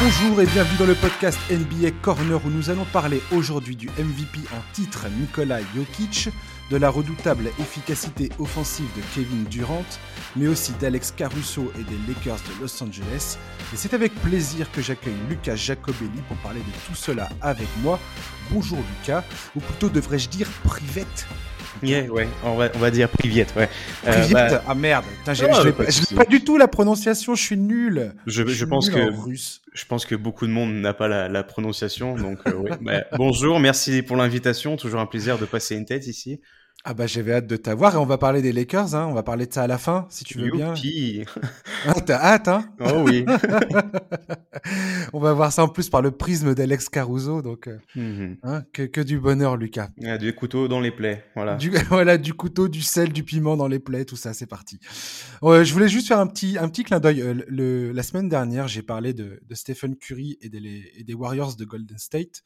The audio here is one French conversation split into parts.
Bonjour et bienvenue dans le podcast NBA Corner où nous allons parler aujourd'hui du MVP en titre Nikola Jokic, de la redoutable efficacité offensive de Kevin Durant, mais aussi d'Alex Caruso et des Lakers de Los Angeles. Et c'est avec plaisir que j'accueille Lucas Jacobelli pour parler de tout cela avec moi. Bonjour Lucas, ou plutôt devrais-je dire Privette Yeah, ouais, on va, on va dire Priviette, ouais. Euh, bah, Ah merde, je n'ai pas, pas, du tout la prononciation, je suis nul. Je, je, pense que je pense que beaucoup de monde n'a pas la, la, prononciation, donc euh, ouais. bah, bonjour, merci pour l'invitation, toujours un plaisir de passer une tête ici. Ah bah j'avais hâte de t'avoir et on va parler des Lakers, hein. on va parler de ça à la fin si tu veux bien. Ah, t'as hâte, hein Oh oui. on va voir ça en plus par le prisme d'Alex Caruso, donc euh, mhm. hein, que, que, du bonheur, Lucas. Ah, du couteau dans les plaies, voilà. Du, voilà, du couteau, du sel, du piment dans les plaies, tout ça, c'est parti. je voulais juste faire un petit, un petit clin d'œil. Euh, le, la semaine dernière, j'ai parlé de, de, Stephen Curry et des, et des Warriors de Golden State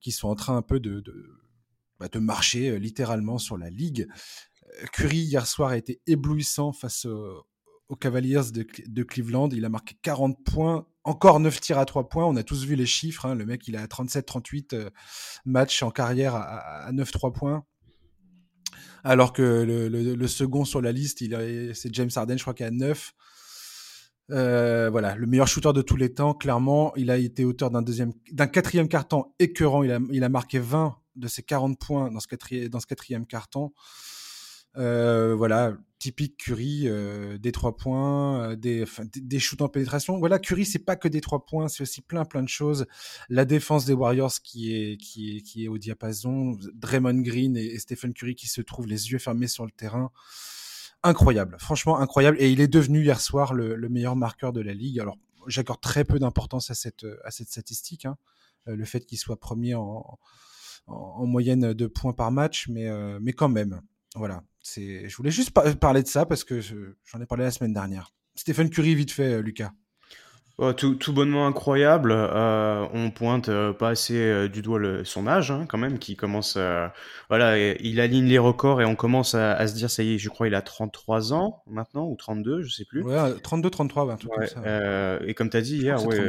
qui sont en train un peu de, de bah, de marcher littéralement sur la ligue. Curry hier soir a été éblouissant face aux Cavaliers de, Cleveland. Il a marqué 40 points, encore 9 tirs à 3 points. On a tous vu les chiffres. Hein. Le mec, il a 37-38 matchs en carrière à, 9-3 points. Alors que le, second sur la liste, c'est James Harden, je crois qu'il a 9. voilà, le meilleur shooter de tous les temps, clairement. Il a été auteur d'un deuxième, d'un quatrième carton écœurant. Il a, il a marqué 20 de ses 40 points dans ce quatrième, dans ce quatrième carton. Euh, voilà, typique Curry, euh, des trois points, euh, des, des, shoots en pénétration. Voilà, Curry, c'est pas que des trois points, c'est aussi plein plein de choses. La défense des Warriors qui est qui est qui est au diapason, Draymond Green et, Stephen Curry qui se trouvent les yeux fermés sur le terrain. Incroyable, franchement incroyable. Et il est devenu hier soir le, meilleur marqueur de la ligue. Alors, j'accorde très peu d'importance à cette à cette statistique, hein. le fait qu'il soit premier en, moyenne de points par match, mais, euh, mais quand même. Voilà. C'est, je voulais juste parler de ça parce que j'en ai parlé la semaine dernière. Stephen Curry, vite fait, euh, Lucas. Oh, tout, tout, bonnement incroyable. Euh, on pointe pas assez du doigt le, son âge, hein, quand même, qui commence. voilà, il aligne les records et on commence à, se dire, ça y est, je crois, il a 33 ans maintenant, ou 32, je sais plus. Ouais, 32, 33, un truc comme ça. et comme tu as dit hier, ouais,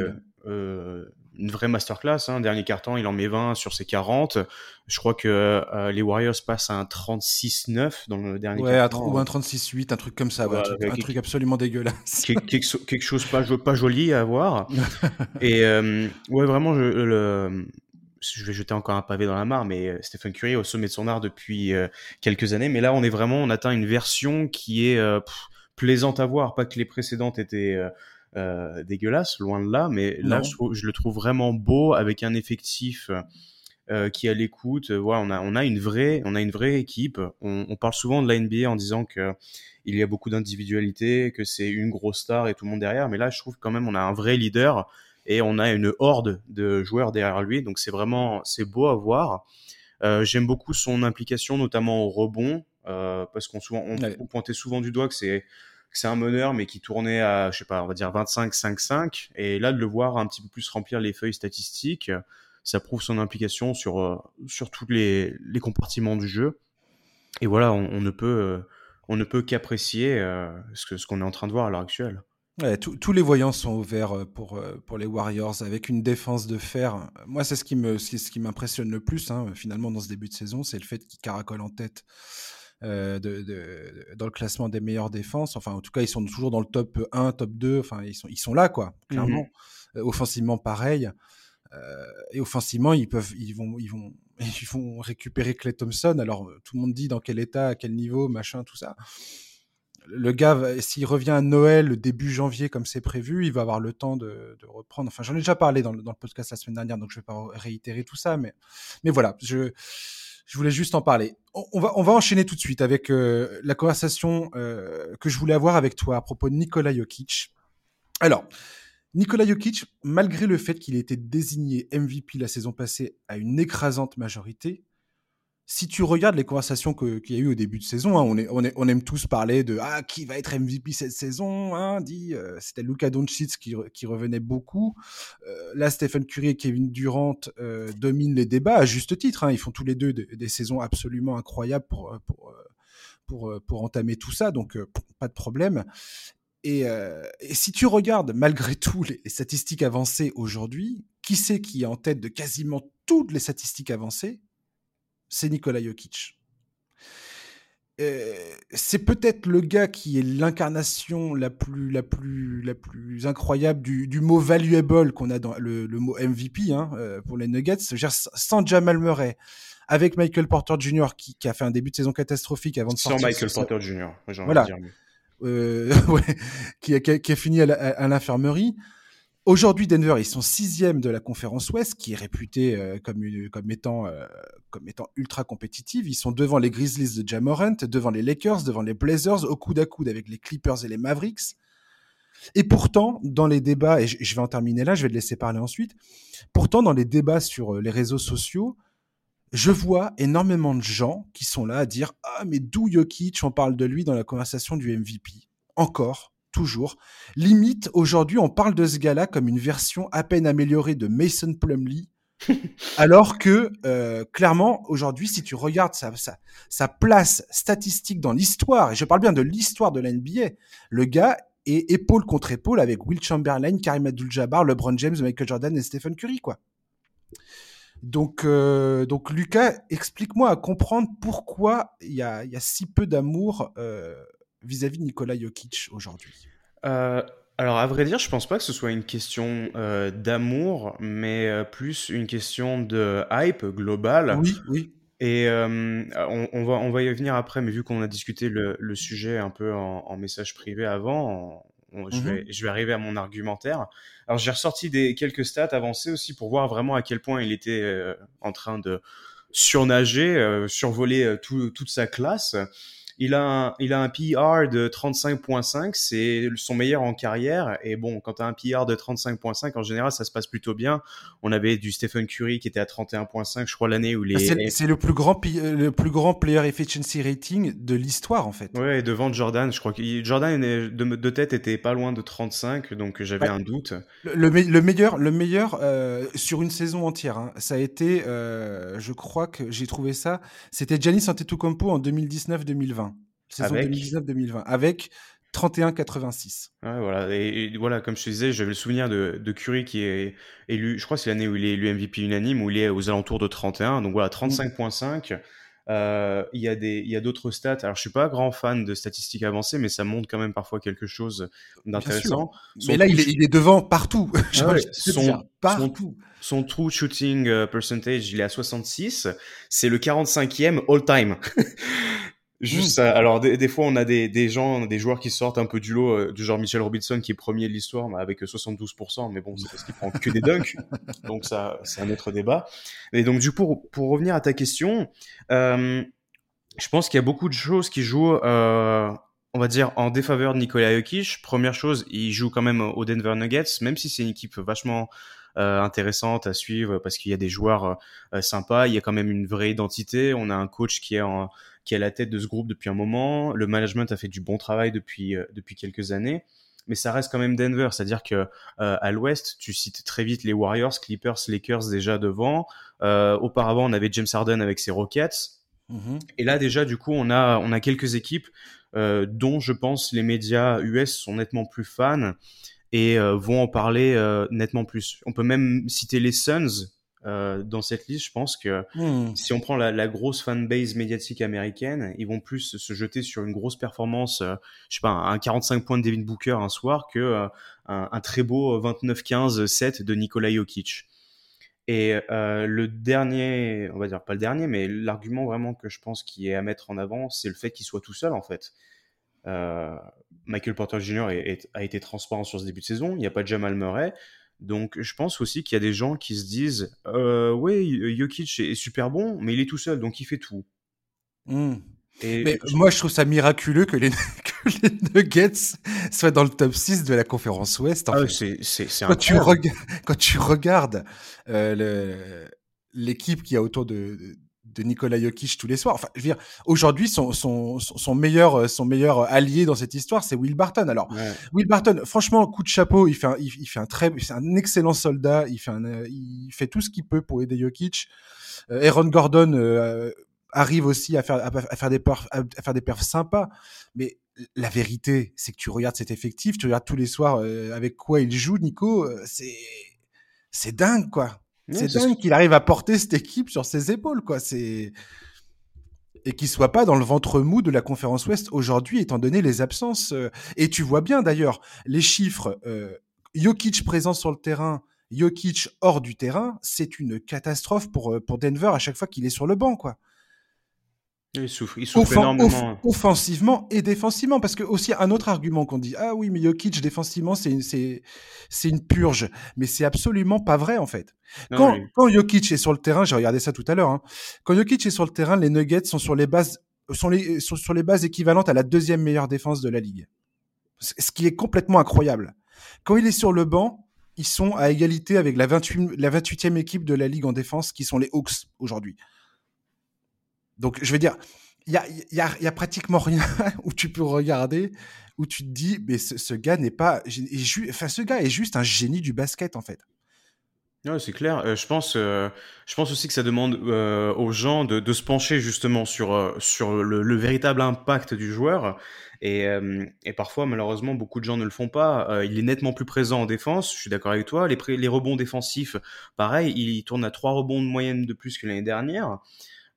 une vraie masterclass. Hein. Dernier carton, il en met 20 sur ses 40. Je crois que euh, les Warriors passent à un 36-9 dans le dernier ouais, ou un 36-8, un truc comme ça. un, truc, absolument dégueulasse. quelque, chose pas, pas joli à voir. Et euh, ouais, vraiment, je, le, je vais jeter encore un pavé dans la mare, mais euh, Stephen Curry est au sommet de son art depuis quelques années. Mais là, on est vraiment, on atteint une version qui est plaisante à voir. Pas que les précédentes étaient euh, dégueulasse, loin de là, mais là je, le trouve vraiment beau avec un effectif euh, qui a l'écoute. Voilà, on a on a une vraie on a une vraie équipe. On, parle souvent de la NBA en disant que il y a beaucoup d'individualité, que c'est une grosse star et tout le monde derrière, mais là je trouve quand même on a un vrai leader et on a une horde de joueurs derrière lui, donc c'est vraiment c'est beau à voir. Euh, j'aime beaucoup son implication, notamment au rebond, parce qu'on souvent on pointait souvent du doigt que c'est c'est un meneur, mais qui tournait à, je sais pas, on va dire 25-5-5. Et là, de le voir un petit peu plus remplir les feuilles statistiques, ça prouve son implication sur, euh, sur tous les, les compartiments du jeu. Et voilà, on, ne peut, euh, on ne peut qu'apprécier euh, ce, ce qu'on est en train de voir à l'heure actuelle. Tous les voyants sont ouverts pour, pour les Warriors avec une défense de fer. Moi, c'est ce qui me, ce m'impressionne le plus, hein, finalement, dans ce début de saison, c'est le fait qu'ils caracolent en tête de, de, dans le classement des meilleures défenses. Enfin, en tout cas, ils sont toujours dans le top 1, top 2. Enfin, ils sont, ils sont là, quoi, clairement. Mmh euh, offensivement, pareil. Euh, et offensivement, ils peuvent, ils vont, ils vont, ils vont récupérer Clay Thompson. Alors, tout le monde dit dans quel état, à quel niveau, machin, tout ça. Le gars, s'il revient à Noël, début janvier, comme c'est prévu, il va avoir le temps de, de reprendre. Enfin, j'en ai déjà parlé dans le, dans le, podcast la semaine dernière, donc je vais pas réitérer tout ça, mais, mais voilà, je, je voulais juste en parler. On, va, on va enchaîner tout de suite avec euh, la conversation euh, que je voulais avoir avec toi à propos de Nikola Jokic. Alors, Nikola Jokic, malgré le fait qu'il ait été désigné MVP la saison passée à une écrasante majorité, si tu regardes les conversations qu'il y a eu au début de saison, hein, on, aime tous parler de ah qui va être MVP cette saison, hein, euh, c'était Luka Doncic qui, revenait beaucoup. Euh, là, Stephen Curry et Kevin Durant euh, dominent les débats à juste titre. Hein, ils font tous les deux des, saisons absolument incroyables pour entamer tout ça, donc pas de problème. Et, si tu regardes malgré tout les, statistiques avancées aujourd'hui, qui c'est qui est en tête de quasiment toutes les statistiques avancées? C'est Nikola Jokic. Euh, c'est peut-être le gars qui est l'incarnation la plus, la plus, la plus incroyable du, du mot valuable qu'on a dans le, le mot MVP hein, euh, pour les Nuggets. Sans Jamal Murray, avec Michael Porter Jr. Qui, qui, a fait un début de saison catastrophique avant de sortir. Sans Michael Porter Jr. Voilà. Euh, ouais, qui, a, qui, a, fini à l'infirmerie. Aujourd'hui, Denver, ils sont sixième de la conférence Ouest, qui est réputée euh, comme, comme, étant, euh, comme étant ultra compétitive. Ils sont devant les Grizzlies de Jamorant, devant les Lakers, devant les Blazers, au coude à coude avec les Clippers et les Mavericks. Et pourtant, dans les débats, et je, vais en terminer là, je vais te laisser parler ensuite. Pourtant, dans les débats sur les réseaux sociaux, je vois énormément de gens qui sont là à dire Ah, mais d'où Jokic On parle de lui dans la conversation du MVP. Encore, toujours. Limite, aujourd'hui, on parle de ce gars-là comme une version à peine améliorée de Mason Plumlee. alors que, euh, clairement, aujourd'hui, si tu regardes sa, sa, place statistique dans l'histoire, et je parle bien de l'histoire de la NBA, le gars est épaule contre épaule avec Will Chamberlain, Karim Abdul-Jabbar, LeBron James, Michael Jordan et Stephen Curry, quoi. Donc, euh, donc Lucas, explique-moi à comprendre pourquoi il y a, y a, si peu d'amour euh, vis-à-vis de Nikola Jokic aujourd'hui? Euh, alors, à vrai dire, je pense pas que ce soit une question euh, d'amour, mais euh, plus une question de hype globale. Oui, oui. Et on, on, va, on va y venir après, mais vu qu'on a discuté le, le, sujet un peu en, en message privé avant, je, mmh vais, je vais arriver à mon argumentaire. Alors j'ai ressorti des quelques stats avancées aussi pour voir vraiment à quel point il était en train de surnager, survoler tout, toute sa classe. Il a un, il a un PR de 35.5, c'est son meilleur en carrière. Et bon, quand tu as un PR de 35.5, en général, ça se passe plutôt bien. On avait du Stephen Curry qui était à 31.5 je crois, l'année où les... Ah, c'est le plus grand le plus grand player efficiency rating de l'histoire, en fait. Ouais, devant Jordan, je crois que Jordan de, de tête était pas loin de 35, donc j'avais un doute. Le, le, meilleur, le meilleur euh, sur une saison entière, hein, ça a été, euh, je crois que j'ai trouvé ça, c'était Giannis Antetokounmpo en 2019-2020 saison 2019-2020, avec 31,86. Ouais, voilà. Et, voilà, comme je te disais, j'avais le souvenir de, de Curry qui est élu, je crois que c'est l'année où il est élu MVP unanime, où il est aux alentours de 31. Donc voilà, 35,5. Euh, il y a des, il y a d'autres stats. Alors, je suis pas grand fan de statistiques avancées, mais ça montre quand même parfois quelque chose d'intéressant. Mais là, il est, il est, devant partout. Ah son, partout. Son, son, true shooting euh, percentage, il est à 66. C'est le 45e all time. Juste mmh. alors des, fois on a des, des, gens, des joueurs qui sortent un peu du lot, euh, du genre Michel Robinson qui est premier de l'histoire avec 72%, mais bon c'est parce qu'il prend que des dunks, donc ça c'est un autre débat. Et donc du coup pour, revenir à ta question, euh, je pense qu'il y a beaucoup de choses qui jouent, euh, on va dire en défaveur de Nikola Jokic. Première chose, il joue quand même au Denver Nuggets, même si c'est une équipe vachement euh, intéressante à suivre parce qu'il y a des joueurs euh, sympas, il y a quand même une vraie identité. On a un coach qui est en, qui est à la tête de ce groupe depuis un moment. Le management a fait du bon travail depuis euh, depuis quelques années mais ça reste quand même Denver, c'est-à-dire que à l'Ouest, tu cites très vite les Warriors, Clippers, Lakers déjà devant. Euh, auparavant, on avait James Harden avec ses Rockets. Mm-hmm. Et là déjà, du coup, on a on a quelques équipes euh, dont je pense les médias US sont nettement plus fans et euh, vont en parler euh, nettement plus. On peut même citer les Suns euh, dans cette liste. Je pense que hmm. si on prend la, la, grosse fanbase médiatique américaine, ils vont plus se jeter sur une grosse performance, je sais pas, un 45 points de Devin Booker un soir que un, un, très beau 29-15-7 de Nikola Jokic. Et euh, le dernier, on va dire pas le dernier, mais l'argument vraiment que je pense qui est à mettre en avant, c'est le fait qu'il soit tout seul en fait. Euh, Michael Porter Jr. a été transparent sur ce début de saison. Il n'y a pas de Jamal Murray. Donc, je pense aussi qu'il y a des gens qui se disent euh, Oui, Jokic est super bon, mais il est tout seul, donc il fait tout. Hmm. Et mais moi, je trouve ça miraculeux que les, que les, Nuggets soient dans le top 6 de la conférence Ouest. En ah, c'est quand, tu quand tu regardes euh, l'équipe qui a autour de, de Nikola Jokic tous les soirs. Enfin, je veux dire, aujourd'hui, son, son, son, meilleur, son meilleur allié dans cette histoire, c'est Will Barton. Alors, Will Barton, franchement, coup de chapeau, il fait un, il, fait un très, c'est un excellent soldat. Il fait un, il fait tout ce qu'il peut pour aider Jokic. Euh, Aaron Gordon euh, arrive aussi à faire, à, faire des perfs, à, faire des perfs sympas. Mais la vérité, c'est que tu regardes cet effectif, tu regardes tous les soirs euh, avec quoi il joue, Nico, euh, c'est c'est dingue quoi. C'est dingue qu'il arrive à porter cette équipe sur ses épaules quoi. C'est et qu'il soit pas dans le ventre mou de la conférence Ouest aujourd'hui, étant donné les absences. Euh. Et tu vois bien d'ailleurs les chiffres. Jokic présent sur le terrain, Jokic hors du terrain, c'est une catastrophe pour pour Denver à chaque fois qu'il est sur le banc quoi. Il souffre, il souffre énormément. offensivement et défensivement, parce que aussi un autre argument qu'on dit, ah oui, mais Jokic défensivement c'est c'est une purge, mais c'est absolument pas vrai en fait. quand quand Jokic est sur le terrain, j'ai regardé ça tout à l'heure, hein, quand Jokic est sur le terrain, les Nuggets sont sur les bases sont les sont sur les bases équivalentes à la deuxième meilleure défense de la ligue, ce qui est complètement incroyable. Quand il est sur le banc, ils sont à égalité avec la 28 la 28e équipe de la ligue en défense, qui sont les Hawks aujourd'hui. Donc, je veux dire, il y a, y, a, y a, pratiquement rien où tu peux regarder, où tu te dis, mais ce, gars n'est pas. Enfin, ce gars est juste un génie du basket, en fait. Ouais, c'est clair. Euh, je pense, euh, je pense aussi que ça demande euh, aux gens de, se pencher justement sur sur le, le, véritable impact du joueur. Et, et, parfois, malheureusement, beaucoup de gens ne le font pas. il est nettement plus présent en défense. Je suis d'accord avec toi. Les, les rebonds défensifs, pareil, il tourne à trois rebonds de moyenne de plus que l'année dernière.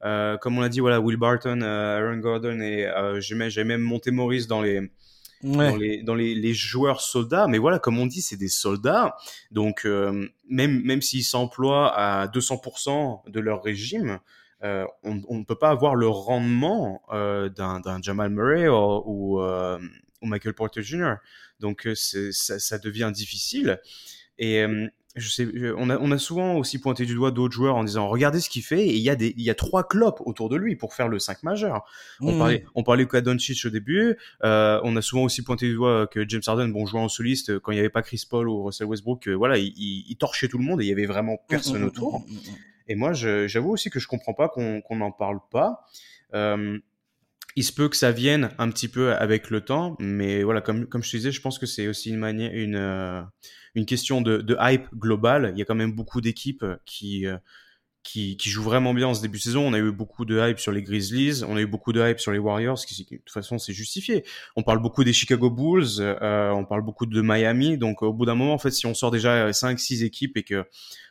Euh, comme on l'a dit, voilà, Will Barton, euh, Aaron Gordon et euh, j'ai même monté Maurice dans les, dans, les, dans les, les, joueurs soldats. Mais voilà, comme on dit, c'est des soldats. Donc, même, même s'ils s'emploient à 200% de leur régime, on, on, ne peut pas avoir le rendement d'un Jamal Murray ou, ou, Michael Porter Jr. Donc, ça, ça, devient difficile. Et je sais, on a, on a souvent aussi pointé du doigt d'autres joueurs en disant regardez ce qu'il fait et il y a des, il y a trois clopes autour de lui pour faire le 5 majeur. On mmh. parlait, on parlait de Doncic au début. Euh, on a souvent aussi pointé du doigt que James Harden, bon joueur en soliste quand il n'y avait pas Chris Paul ou Russell Westbrook, euh, voilà, il, il, torchait tout le monde et il y avait vraiment personne mmh, mmh, autour. Et moi, j'avoue aussi que je comprends pas qu'on qu'on n'en parle pas. Euh, il se peut que ça vienne un petit peu avec le temps, mais voilà, comme, comme je te disais, je pense que c'est aussi une une, euh, une question de, hype globale. Il y a quand même beaucoup d'équipes qui, euh, qui, qui, jouent vraiment bien en ce début de saison. On a eu beaucoup de hype sur les Grizzlies, on a eu beaucoup de hype sur les Warriors, qui, de toute façon, c'est justifié. On parle beaucoup des Chicago Bulls, euh, on parle beaucoup de Miami. Donc, au bout d'un moment, en fait, si on sort déjà 5-6 équipes et que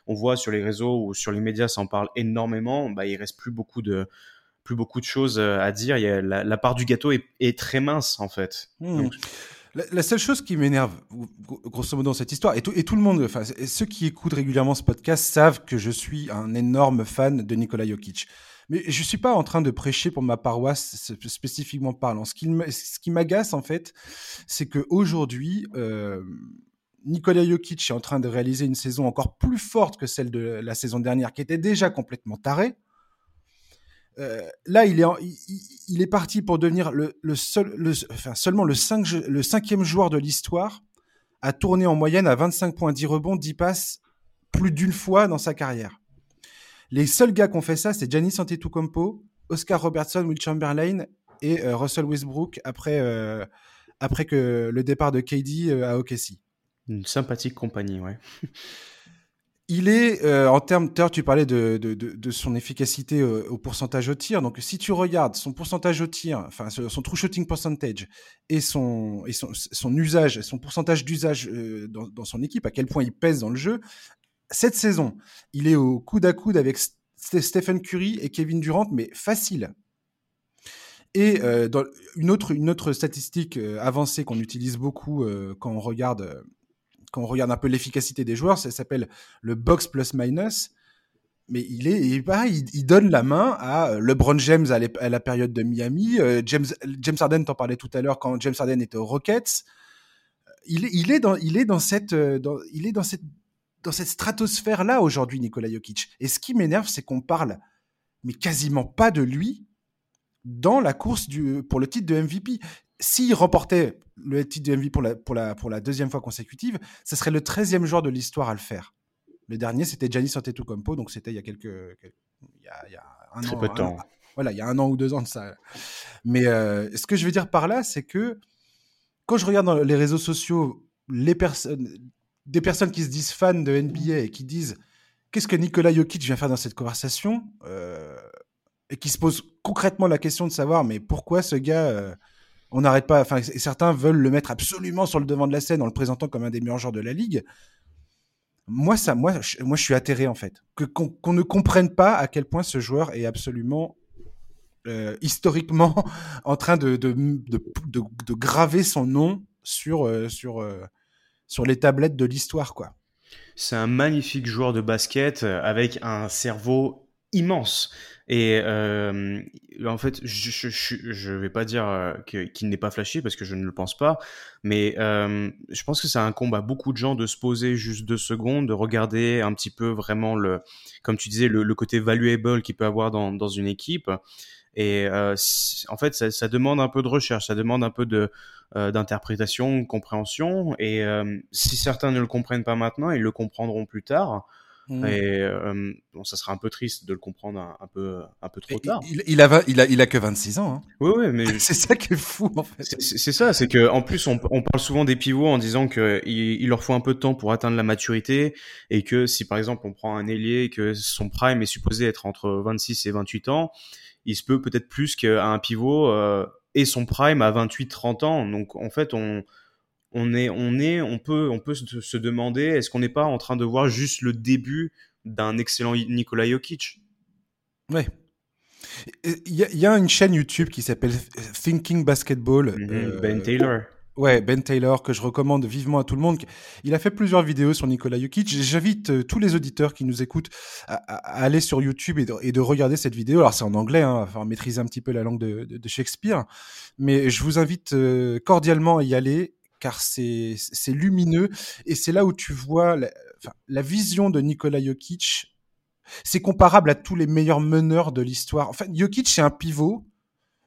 on voit sur les réseaux ou sur les médias, ça en parle énormément, bah, il reste plus beaucoup de, plus beaucoup de choses euh, à dire. Il y a, la, part du gâteau est, très mince en fait. Hmm. la, seule chose qui m'énerve, grosso modo, dans cette histoire, et tout, et tout le monde, enfin, ceux qui écoutent régulièrement ce podcast savent que je suis un énorme fan de Nikola Jokic. Mais je suis pas en train de prêcher pour ma paroisse spécifiquement parlant. Ce qui, ce qui m'agace en fait, c'est que aujourd'hui, euh, Nikola Jokic est en train de réaliser une saison encore plus forte que celle de la saison dernière, qui était déjà complètement tarée. Euh, là, il est, parti pour devenir le, seul, enfin, seulement le, 5, le cinquième joueur de l'histoire à tourner en moyenne à 25 points, 10 rebonds, 10 passes plus d'une fois dans sa carrière. Les seuls gars qui ont fait ça, c'est Giannis Antetokounmpo, Oscar Robertson, Will Chamberlain et euh, Russell Westbrook après, euh, après que le départ de KD à OKC. Une sympathique compagnie, ouais. Il est, euh, en termes, tu parlais de, de, de, son efficacité euh, au pourcentage au tir. Donc, si tu regardes son pourcentage au tir, enfin, son true shooting percentage et son, et son, son usage, son pourcentage d'usage euh, dans, dans, son équipe, à quel point il pèse dans le jeu, cette saison, il est au coude à coude avec Stephen Curry et Kevin Durant, mais facile. Et dans une autre, une autre statistique avancée qu'on utilise beaucoup quand on regarde on regarde un peu l'efficacité des joueurs, ça s'appelle le box plus minus. Mais il est, il, donne la main à euh, LeBron James à, la période de Miami, euh, James, James Harden, t'en parlais tout à l'heure quand James Harden était aux Rockets. Il est, il est dans, il est dans cette, euh, il est dans cette, dans cette stratosphère là aujourd'hui, Nikola Jokic. Et ce qui m'énerve, c'est qu'on parle, mais quasiment pas de lui dans la course du, pour le titre de MVP s'il remportait le titre de MVP pour la, pour, la, pour la deuxième fois consécutive, ce serait le 13e joueur de l'histoire à le faire. Le dernier, c'était Giannis Antetokounmpo, donc c'était il y a quelques, il, y a, il y a un Très peu de temps. voilà, il y a un an ou deux ans de ça. Mais euh, ce que je veux dire par là, c'est que quand je regarde dans les réseaux sociaux les personnes, des personnes qui se disent fans de NBA et qui disent qu'est-ce que Nikola Jokic vient faire dans cette conversation euh, et qui se posent concrètement la question de savoir mais pourquoi ce gars euh, on n'arrête pas. Enfin, certains veulent le mettre absolument sur le devant de la scène en le présentant comme un des meilleurs joueurs de la ligue. Moi, ça, moi, je, moi, je suis atterré en fait, que qu'on ne comprenne pas à quel point ce joueur est absolument euh, historiquement en train de de, de, de, graver son nom sur euh, sur euh, sur les tablettes de l'histoire, quoi. C'est un magnifique joueur de basket avec un cerveau immense. Et euh, en fait, je, je, vais pas dire euh, qu'il n'est pas flashy parce que je ne le pense pas, mais euh, je pense que c'est un combat beaucoup de gens de se poser juste deux secondes, de regarder un petit peu vraiment le, comme tu disais, le, côté valuable qu'il peut avoir dans, dans une équipe. Et en fait, ça, ça, demande un peu de recherche, ça demande un peu de d'interprétation, compréhension. Et si certains ne le comprennent pas maintenant, ils le comprendront plus tard. Mmh. Et euh, bon, ça sera un peu triste de le comprendre un, un peu, un peu trop tard. Il, il, a, il, a, il a que 26 ans. Hein. Oui, oui, mais c'est ça qui est fou en fait. C'est ça, c'est que en plus on, on, parle souvent des pivots en disant que il, leur faut un peu de temps pour atteindre la maturité et que si par exemple on prend un ailier que son prime est supposé être entre 26 et 28 ans, il se peut peut-être plus qu'un pivot euh, et son prime à 28-30 ans. Donc en fait on on est, on est, on peut, on peut se, demander, est-ce qu'on n'est pas en train de voir juste le début d'un excellent Nikola Jokic? Ouais. Il y, y, a une chaîne YouTube qui s'appelle Thinking Basketball. Mm -hmm. euh, ben Taylor. Ouais, Ben Taylor, que je recommande vivement à tout le monde. Il a fait plusieurs vidéos sur Nikola Jokic. J'invite euh, tous les auditeurs qui nous écoutent à, à aller sur YouTube et de, et de, regarder cette vidéo. Alors, c'est en anglais, hein, enfin, maîtriser un petit peu la langue de, de, de Shakespeare. Mais je vous invite euh, cordialement à y aller car c'est lumineux et c'est là où tu vois la, enfin, la vision de Nikola Jokic. C'est comparable à tous les meilleurs meneurs de l'histoire. Enfin, Jokic c'est un pivot,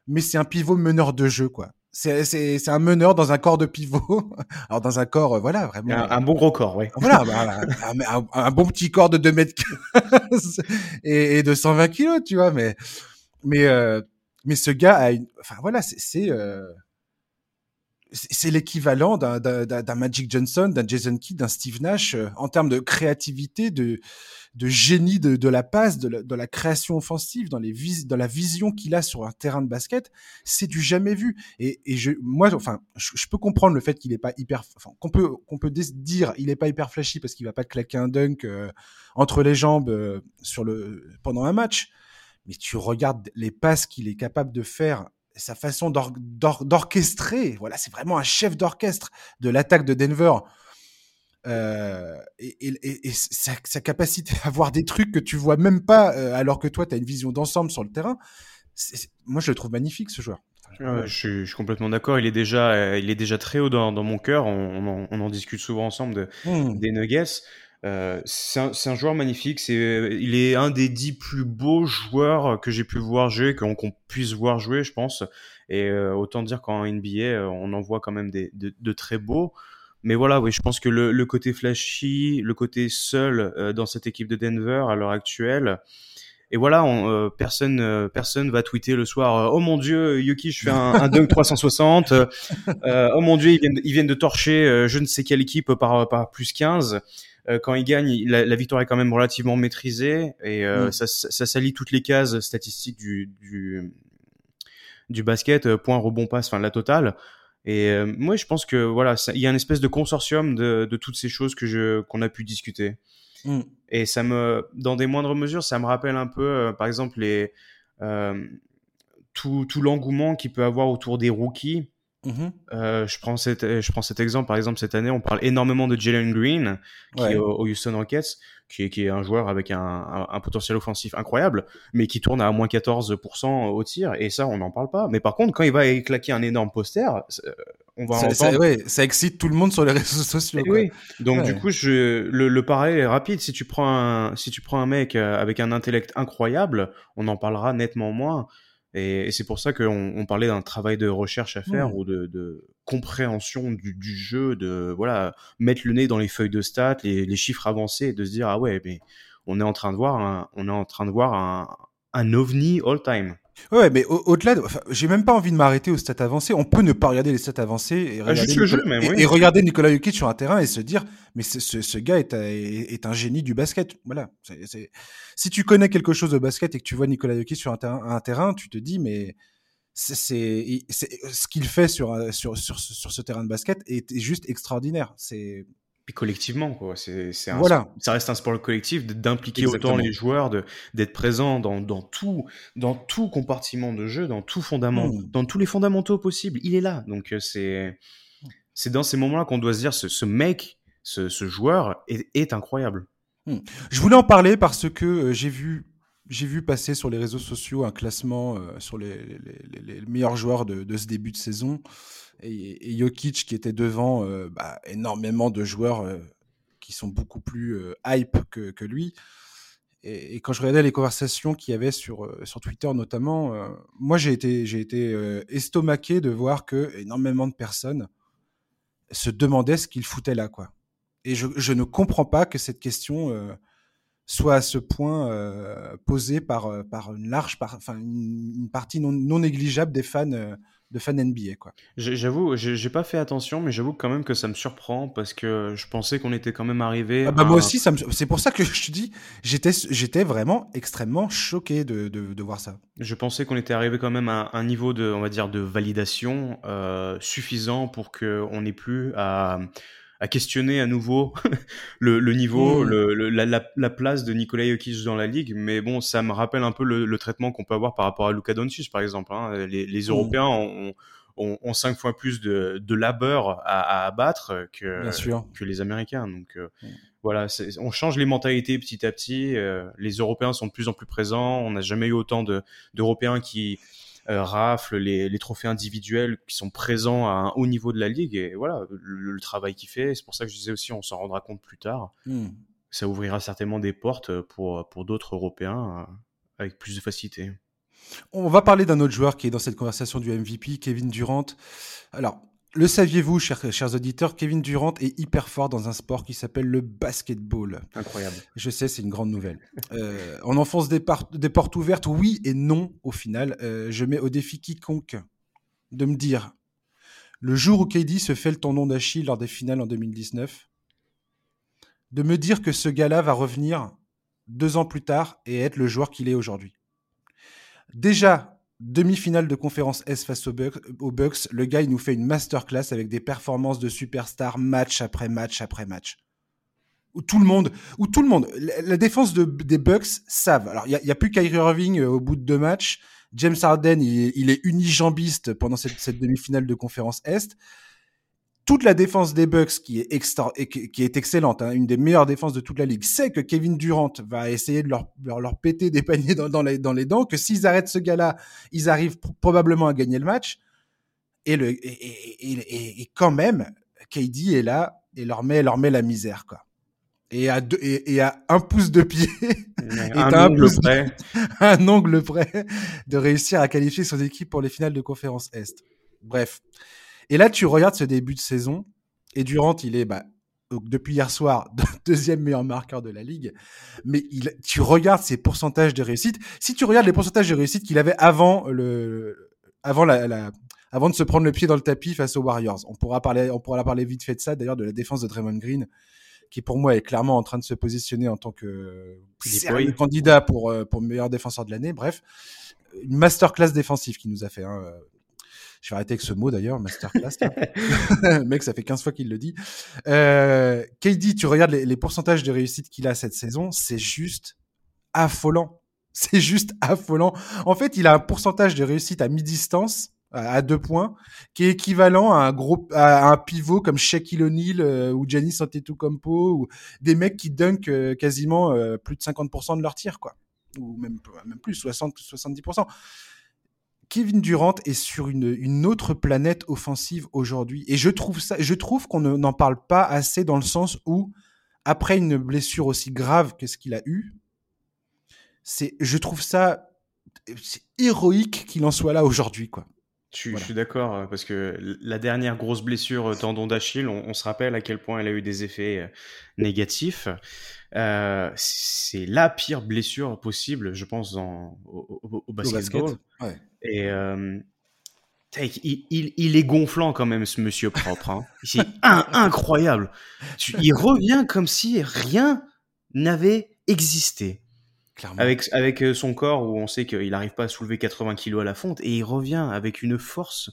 mais c'est un pivot meneur de jeu quoi. C'est un meneur dans un corps de pivot. Alors dans un corps, euh, voilà, vraiment. Un, un, bon gros corps, oui. Voilà, bah, un, un, un, bon petit corps de 2 mètres et, et, de 120 kilos, tu vois. Mais mais euh, mais ce gars a une, enfin voilà, c'est euh, c'est l'équivalent d'un Magic Johnson, d'un Jason Kidd, d'un Steve Nash euh, en termes de créativité, de, de génie de, de la passe, de la, de la, création offensive, dans, les vis, dans la vision qu'il a sur un terrain de basket, c'est du jamais vu. Et, et je, moi, enfin, je, je peux comprendre le fait qu'il est pas hyper, enfin, qu'on peut, qu'on peut dire il est pas hyper flashy parce qu'il va pas claquer un dunk euh, entre les jambes euh, sur le pendant un match. Mais tu regardes les passes qu'il est capable de faire sa façon d'orchestrer, voilà, c'est vraiment un chef d'orchestre de l'attaque de Denver. Euh, et, et, et sa, sa, capacité à voir des trucs que tu vois même pas euh, alors que toi tu as une vision d'ensemble sur le terrain, moi je le trouve magnifique ce joueur. Ouais, je, suis, je, suis, complètement d'accord. Il est déjà, euh, il est déjà très haut dans, dans mon cœur. On, on, en, on, en, discute souvent ensemble de, mmh. des Nuggets. Euh, c'est un, un, joueur magnifique. C'est, il est un des dix plus beaux joueurs que j'ai pu voir jouer, qu'on qu puisse voir jouer, je pense. Et euh, autant dire qu'en NBA, euh, on en voit quand même des, de, de, très beaux. Mais voilà, oui, je pense que le, le côté flashy, le côté seul euh, dans cette équipe de Denver à l'heure actuelle. Et voilà, on, personne, personne va tweeter le soir. oh mon Dieu, Yuki, je fais un, un dunk 360. oh mon Dieu, ils viennent, ils viennent de torcher je ne sais quelle équipe par, par plus 15 quand il gagne, la, la, victoire est quand même relativement maîtrisée et euh, mm. ça, ça s'allie toutes les cases statistiques du, du, du basket, euh, point, rebond, passe, enfin la totale. Et euh, moi, je pense que voilà, il y a une espèce de consortium de, de toutes ces choses que je qu'on a pu discuter. Mm. Et ça me, dans des moindres mesures, ça me rappelle un peu, euh, par exemple, les tout, tout l'engouement qu'il peut avoir autour des rookies. Mmh. Euh, je prends cet je prends cet exemple par exemple cette année on parle énormément de Jalen Green qui ouais. est au, au, Houston Rockets qui est, qui est un joueur avec un, un, un, potentiel offensif incroyable mais qui tourne à moins 14% au tir et ça on n'en parle pas mais par contre quand il va claquer un énorme poster on va ça, entendre... ça, ouais, ça excite tout le monde sur les réseaux sociaux quoi. oui donc ouais. du coup je le, le parallèle est rapide si tu prends un si tu prends un mec euh, avec un intellect incroyable on en parlera nettement moins et, et c'est pour ça qu'on on parlait d'un travail de recherche à faire mmh. ou de, de compréhension du, du, jeu, de voilà mettre le nez dans les feuilles de stats, les, les, chiffres avancés, et de se dire ah ouais mais on est en train de voir un, on est en train de voir un, un ovni all time. Ouais, mais au-delà, au enfin, j'ai même pas envie de m'arrêter aux stats avancées. On peut ne pas regarder les stats avancées et ah, regarder, Nicolas, jeu, même, et, oui. et regarder Nicolas Jokic sur un terrain et se dire, mais ce, ce, gars est, est, est, un génie du basket. Voilà. C est, c est... Si tu connais quelque chose de basket et que tu vois Nicolas Jokic sur un terrain, un terrain, tu te dis, mais c'est ce qu'il fait sur, sur, sur, sur, ce terrain de basket est, juste extraordinaire. C'est puis collectivement quoi c'est voilà. ça reste un sport collectif d'impliquer autant les joueurs d'être présents dans, dans, tout dans tout compartiment de jeu dans tout fondament mmh. dans tous les fondamentaux possibles il est là donc euh, c'est c'est dans ces moments là qu'on doit se dire ce, ce mec ce, ce joueur est, est incroyable mmh. je voulais en parler parce que euh, j'ai vu j'ai vu passer sur les réseaux sociaux un classement euh, sur les, les, les, meilleurs joueurs de, de, ce début de saison. Et, et Jokic qui était devant euh, bah, énormément de joueurs euh, qui sont beaucoup plus hype que, que lui. Et, quand je regardais les conversations qu'il y avait sur, sur Twitter notamment, moi j'ai été, j'ai été estomaqué de voir que énormément de personnes se demandaient ce qu'il foutait là. quoi. Et je, je, ne comprends pas que cette question soit à ce point euh, posé par, euh, par une large, par, enfin une, partie non, non, négligeable des fans euh, de fans NBA quoi. J'avoue, j'ai pas fait attention, mais j'avoue quand même que ça me surprend parce que je pensais qu'on était quand même arrivé. Ah bah Moi aussi, c'est pour ça que je te dis, j'étais j'étais vraiment extrêmement choqué de, de, de, voir ça. Je pensais qu'on était arrivé quand même à un niveau de, on va dire, de validation euh, suffisant pour que on n'ait plus à à questionner à nouveau le, le, niveau, mmh. le, la, la, place de Nikola Jokic dans la ligue. Mais bon, ça me rappelle un peu le, traitement qu'on peut avoir par rapport à Luka Doncic, par exemple. Hein. Les, les, mmh. Européens ont, ont, ont, cinq fois plus de, de labeur à, à abattre que, que les Américains. Donc euh, mmh. voilà, on change les mentalités petit à petit. Euh, les Européens sont de plus en plus présents. On n'a jamais eu autant d'Européens qui rafle les, les, trophées individuels qui sont présents à un haut niveau de la ligue. Et voilà, le, travail qu'il fait, c'est pour ça que je disais aussi, on s'en rendra compte plus tard. Hmm. Ça ouvrira certainement des portes pour, pour d'autres Européens euh, avec plus de facilité. On va parler d'un autre joueur qui est dans cette conversation du MVP, Kevin Durant. Alors, le saviez-vous, chers, chers, auditeurs, Kevin Durant est hyper fort dans un sport qui s'appelle le basketball. Incroyable. Je sais, c'est une grande nouvelle. Euh, on enfonce des, des, portes ouvertes, oui et non, au final. Euh, je mets au défi quiconque de me dire, le jour où KD se fait le tendon d'Achille lors des finales en 2019, de me dire que ce gars-là va revenir deux ans plus tard et être le joueur qu'il est aujourd'hui. Déjà, Demi-finale de conférence S face aux Bucks, le gars il nous fait une masterclass avec des performances de superstar match après match après match. Où tout le monde, où tout le monde, la, défense de, des Bucks savent. Alors il y a, plus Kyrie Irving euh, au bout de deux matchs. James Harden il, est unijambiste pendant cette demi-finale de conférence Est toute la défense des Bucks qui est extra, qui est excellente, hein, une des meilleures défenses de toute la ligue, sait que Kevin Durant va essayer de leur, leur, péter des paniers dans, dans, les, dans les dents, que s'ils arrêtent ce gars-là, ils arrivent probablement à gagner le match. Et, le, et, et, et, quand même, KD est là et leur met, leur met la misère, quoi. Et à, deux, et, à un pouce de pied, un, ongle près. un ongle près de réussir à qualifier son équipe pour les finales de conférence Est. Bref. Et là, tu regardes ce début de saison, et Durant, il est, bah, depuis hier soir, deuxième meilleur marqueur de la ligue. Mais il, tu regardes ses pourcentages de réussite. Si tu regardes les pourcentages de réussite qu'il avait avant le, avant la, la, avant de se prendre le pied dans le tapis face aux Warriors. On pourra parler, on pourra parler vite fait de ça, d'ailleurs, de la défense de Draymond Green, qui pour moi est clairement en train de se positionner en tant que candidat pour, euh, pour meilleur défenseur de l'année. Bref, une masterclass défensive qu'il nous a fait. Hein. Je vais arrêter avec ce mot d'ailleurs, masterclass. mec, ça fait 15 fois qu'il le dit. Euh, KD, tu regardes les, les pourcentages de réussite qu'il a cette saison, c'est juste affolant. C'est juste affolant. En fait, il a un pourcentage de réussite à mi-distance à deux points, qui est équivalent à un gros, à un pivot comme Shaquille O'Neal euh, ou Giannis Antetokounmpo ou des mecs qui dunkent euh, quasiment euh, plus de 50% de leur tir, quoi, ou même même plus 60 70%. Kevin Durant est sur une, une autre planète offensive aujourd'hui. Et je trouve ça, je trouve qu'on n'en parle pas assez dans le sens où, après une blessure aussi grave que ce qu'il a eu, c'est, je trouve ça, c'est héroïque qu'il en soit là aujourd'hui, quoi. Je, suis d'accord, euh, parce que la dernière grosse blessure euh, tendon d'Achille, on, se rappelle à quel point elle a eu des effets euh, négatifs. Euh, c'est la pire blessure possible, je pense, dans, au, au, basketball. ouais. Et euh, il, il, il, est gonflant quand même, ce monsieur propre. Hein. C'est incroyable. Il revient comme si rien n'avait existé. Avec, avec son corps où on sait qu'il n'arrive pas à soulever 80 kilos à la fonte et il revient avec une force,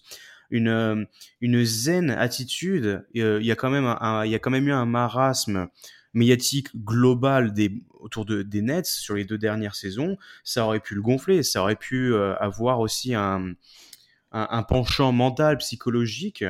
une, une zen attitude. Il y a quand même il y a quand même eu un marasme médiatique global des, autour de, des Nets sur les deux dernières saisons, ça aurait pu le gonfler, ça aurait pu euh, avoir aussi un, un, penchant mental, psychologique.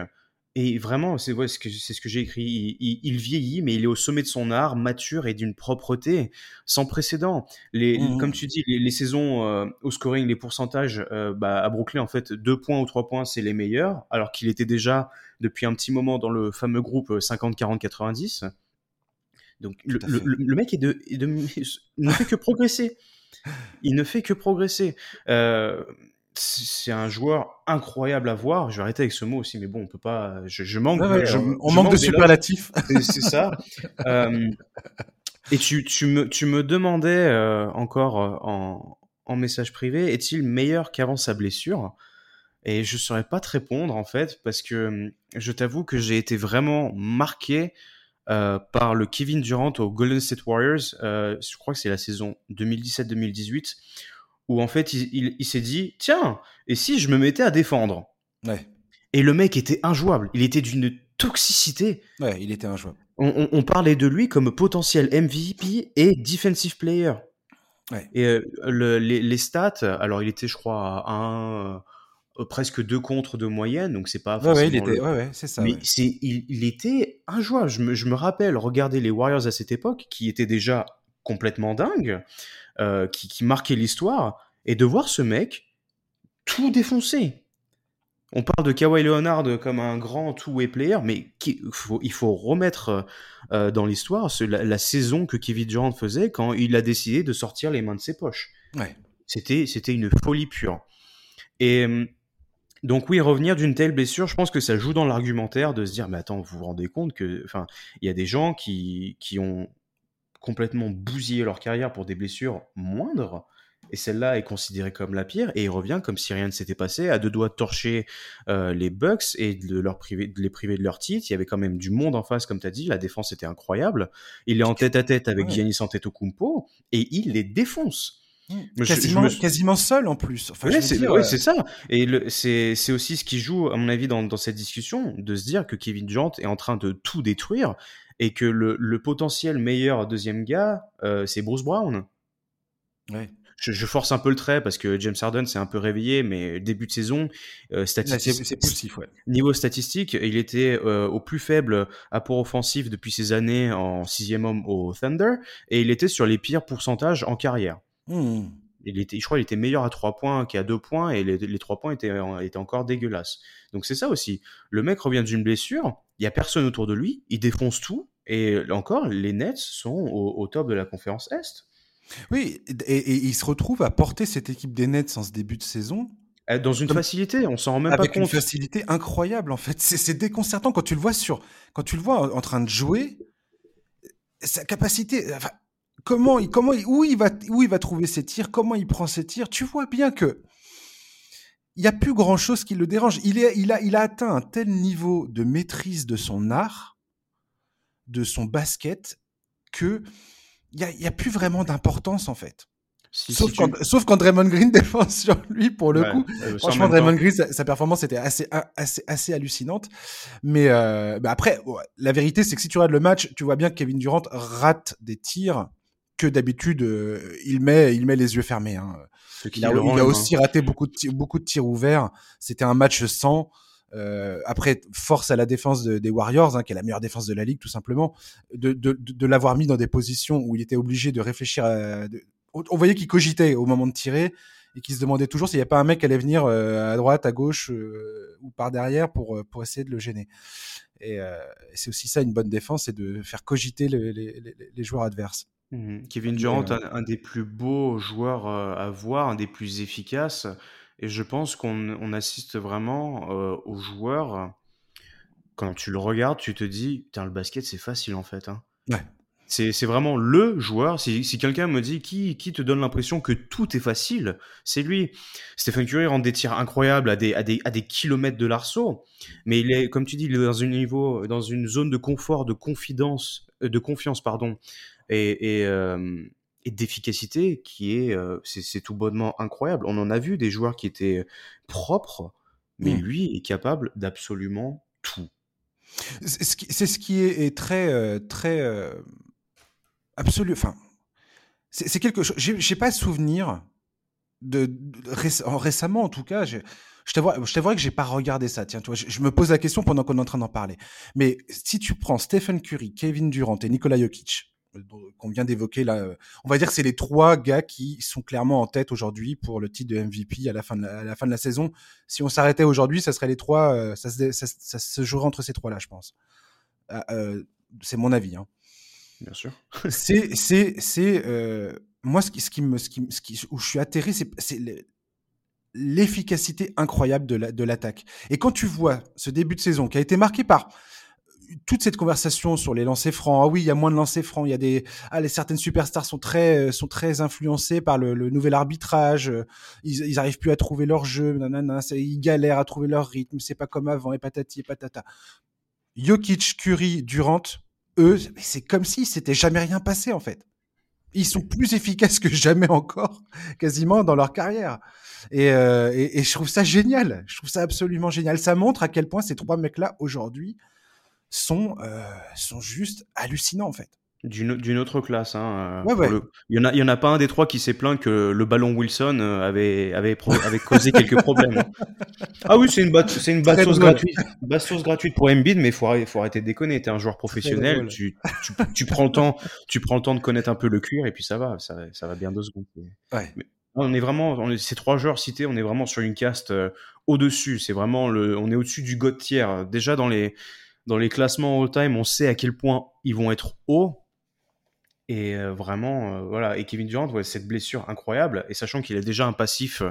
Et vraiment, c'est ce que, ce que j'ai écrit. Il, vieillit, mais il est au sommet de son art, mature et d'une propreté sans précédent. Les, mmh. Comme tu dis, les, saisons euh, au scoring, les pourcentages euh, bah, à Brooklyn, en fait, deux points ou trois points, c'est les meilleurs, alors qu'il était déjà depuis un petit moment dans le fameux groupe 50-40-90. Donc le, mec est de, ne fait que progresser. Il ne fait que progresser. Euh, c'est un joueur incroyable à voir. Je vais arrêter avec ce mot aussi, mais bon, on peut pas. Je, manque. on, manque, de superlatifs. C'est ça. Euh, et tu, tu, me, tu me demandais euh, encore en, en, message privé, est-il meilleur qu'avant sa blessure? Et je saurais pas te répondre en fait, parce que je t'avoue que j'ai été vraiment marqué euh, par le Kevin Durant aux Golden State Warriors. Euh, je crois que c'est la saison 2017-2018 où en fait il, il, s'est dit tiens et si je me mettais à défendre? Ouais. Et le mec était injouable. Il était d'une toxicité. Ouais, il était injouable. On, on, parlait de lui comme potentiel MVP et defensive player. Ouais. Et euh, le, les, les, stats, alors il était, je crois, à un presque deux contre de moyenne, donc c'est pas forcément. Ouais, il était, ouais, c'est ça. Mais c'est, il, il, était injouable. Je me, je me rappelle regarder les Warriors à cette époque, qui étaient déjà complètement dingues, euh, qui, qui marquaient l'histoire, et de voir ce mec tout défoncer. On parle de Kawhi Leonard comme un grand two-way player, mais il faut, il faut remettre euh, dans l'histoire la, la, saison que Kevin Durant faisait quand il a décidé de sortir les mains de ses poches. Ouais. C'était, c'était une folie pure. Et hum, donc oui, revenir d'une telle blessure, je pense que ça joue dans l'argumentaire de se dire, mais attends, vous vous rendez compte que, enfin, il y a des gens qui, qui ont complètement bousillé leur carrière pour des blessures moindres, et celle-là est considérée comme la pire, et il revient comme si rien ne s'était passé, à deux doigts de torcher euh, les Bucks et de, leur priver, de les priver de leur titre. Il y avait quand même du monde en face, comme tu as dit, la défense était incroyable. Il est en tête à tête avec Giannis Antetokounmpo, et il les défonce. Mmh. Quasiment, quasiment seul en plus. Enfin, ouais, c'est ouais, euh, ça. Et c'est aussi ce qui joue, à mon avis, dans, dans, cette discussion, de se dire que Kevin Durant est en train de tout détruire et que le, le potentiel meilleur deuxième gars, euh, c'est Bruce Brown. Ouais. Je, je, force un peu le trait parce que James Harden s'est un peu réveillé, mais début de saison, euh, statistique, ouais. niveau statistique, il était euh, au plus faible apport offensif depuis ces années en sixième homme au Thunder, et il était sur les pires pourcentages en carrière. Mmh. Il était, je crois, il était meilleur à 3 points qu'à 2 points et les, les 3 points étaient, étaient encore dégueulasses. Donc c'est ça aussi. Le mec revient d'une blessure, il y a personne autour de lui, il défonce tout et encore, les Nets sont au, top de la conférence Est. Oui, et, il se retrouve à porter cette équipe des Nets en ce début de saison. Euh, dans une facilité, on s'en rend même pas compte. Avec une facilité incroyable en fait. C'est déconcertant quand tu le vois sur, quand tu le vois en train de jouer. Sa capacité, enfin, comment, il, comment, où il va, où il va trouver ses tirs, comment il prend ses tirs. Tu vois bien que il n'y a plus grand chose qui le dérange. Il, est, il, a, il a atteint un tel niveau de maîtrise de son art, de son basket, que il n'y a, y a plus vraiment d'importance en fait. sauf, quand, sauf quand Draymond Green défend sur lui pour le coup. Euh, Franchement, Draymond Green, sa, performance était assez, assez, assez hallucinante. Mais euh, bah après, la vérité, c'est que si tu regardes le match, tu vois bien que Kevin Durant rate des tirs que d'habitude euh, il met il met les yeux fermés. Hein. Il a, il a aussi raté beaucoup de beaucoup de tirs ouverts. C'était un match sans. Euh, après, force à la défense de, des Warriors, hein, qui est la meilleure défense de la ligue, tout simplement, de, de, de l'avoir mis dans des positions où il était obligé de réfléchir. À, on voyait qu'il cogitait au moment de tirer et qu'il se demandait toujours s'il n'y a pas un mec qui allait venir euh, à droite, à gauche euh, ou par derrière pour, pour essayer de le gêner. Et euh, c'est aussi ça une bonne défense, c'est de faire cogiter les, les, les joueurs adverses. Mmh Kevin Durant, un, un, des plus beaux joueurs euh, à voir, un des plus efficaces. Et je pense qu'on on assiste vraiment euh, aux joueurs. Quand tu le regardes, tu te dis, le basket, c'est facile en fait. Hein. Ouais. C'est vraiment le joueur. Si, si quelqu'un me dit qui, qui te donne l'impression que tout est facile, c'est lui. Stephen Curry rend des tirs incroyables à des, à des, à des kilomètres de l'arceau. Mais il est, comme tu dis, il est dans, un niveau, dans une zone de confort, de confidence, de confiance, pardon, et, et, euh, et d'efficacité qui est, c'est tout bonnement incroyable. On en a vu des joueurs qui étaient propres, mais Mm. lui est capable d'absolument tout. C'est ce qui, est, est très, très absolu. Enfin, c'est quelque chose. J'ai pas souvenir de, de- réc- en- récemment, en tout cas. Je t'avoue je t'avouerai que j'ai pas regardé ça. Tiens, tu vois, je, je me pose la question pendant qu'on est en train d'en parler. Mais si tu prends Stephen Curry, Kevin Durant et Nikola Jokic, qu'on vient d'évoquer là, euh, on va dire que c'est les trois gars qui sont clairement en tête aujourd'hui pour le titre de MVP à la fin de la, à la fin de la saison. Si on s'arrêtait aujourd'hui, ça serait les trois. euh, ça, se, dé- ça, se- ça se jouerait entre ces trois-là, je pense. Euh, euh, c'est mon avis. Hein. Bien sûr. C'est, c'est, c'est euh, moi ce qui, ce qui me, ce qui, ce qui, où je suis atterré, c'est, c'est le- l'efficacité incroyable de, la, de l'attaque. Et quand tu vois ce début de saison qui a été marqué par toute cette conversation sur les lancers francs, ah oui, il y a moins de lancers francs, il y a des, ah, les certaines superstars sont très, euh, sont très influencées par le, le nouvel arbitrage, euh, ils, ils arrivent plus à trouver leur jeu, nanana, ils galèrent à trouver leur rythme, c'est pas comme avant, et patati et patata. Jokic, Curry, Durant, eux, c'est comme si c'était jamais rien passé en fait. Ils sont plus efficaces que jamais encore, quasiment dans leur carrière. Et, euh, et je trouve ça génial. Je trouve ça absolument génial. Ça montre à quel point ces trois mecs-là aujourd'hui sont euh, sont juste hallucinants en fait. D'une autre classe. Hein, euh, Ouais, pour ouais. le- Il y en a, il y en a pas un des trois qui s'est plaint que le ballon Wilson euh, avait avait pro- avait causé quelques problèmes. hein. Ah oui, c'est une c'est une bastos gratuite, bastos gratuite pour Embiid, mais faut arrêter, faut arrêter de déconner. T'es un joueur professionnel, tu, tu, tu prends le temps, tu prends le temps de connaître un peu le cuir et puis ça va, ça, ça va bien deux secondes. Ouais. On est vraiment, on est- ces trois joueurs cités, on est vraiment sur une caste euh, au-dessus. C'est vraiment le, on est au-dessus du god tier. Déjà dans les, dans les classements all-time, on sait à quel point ils vont être hauts. Et euh, vraiment, euh, voilà. Et Kevin Durant, ouais, cette blessure incroyable, et sachant qu'il a déjà un passif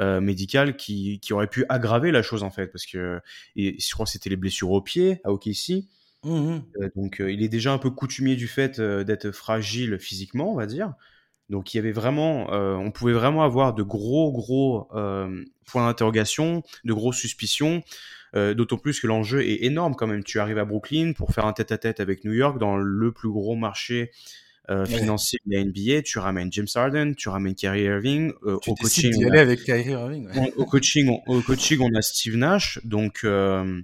euh, médical qui, qui aurait pu aggraver la chose en fait, parce que et, je crois que c'était les blessures au pied à OKC. Mhm. Euh, donc il est déjà un peu coutumier du fait d'être fragile physiquement, on va dire. Donc il y avait vraiment, on pouvait vraiment avoir de gros gros points d'interrogation, de grosses suspicions. Euh, D'autant plus que l'enjeu est énorme quand même. Tu arrives à Brooklyn pour faire un tête-à-tête avec New York dans le plus gros marché euh, financier de la NBA. Tu ramènes James Harden, tu ramènes Kyrie Irving. euh, Tu au coaching, d'y on a- aller avec Kyrie Irving. ouais. on- au coaching, on, au coaching, on a Steve Nash, donc euh,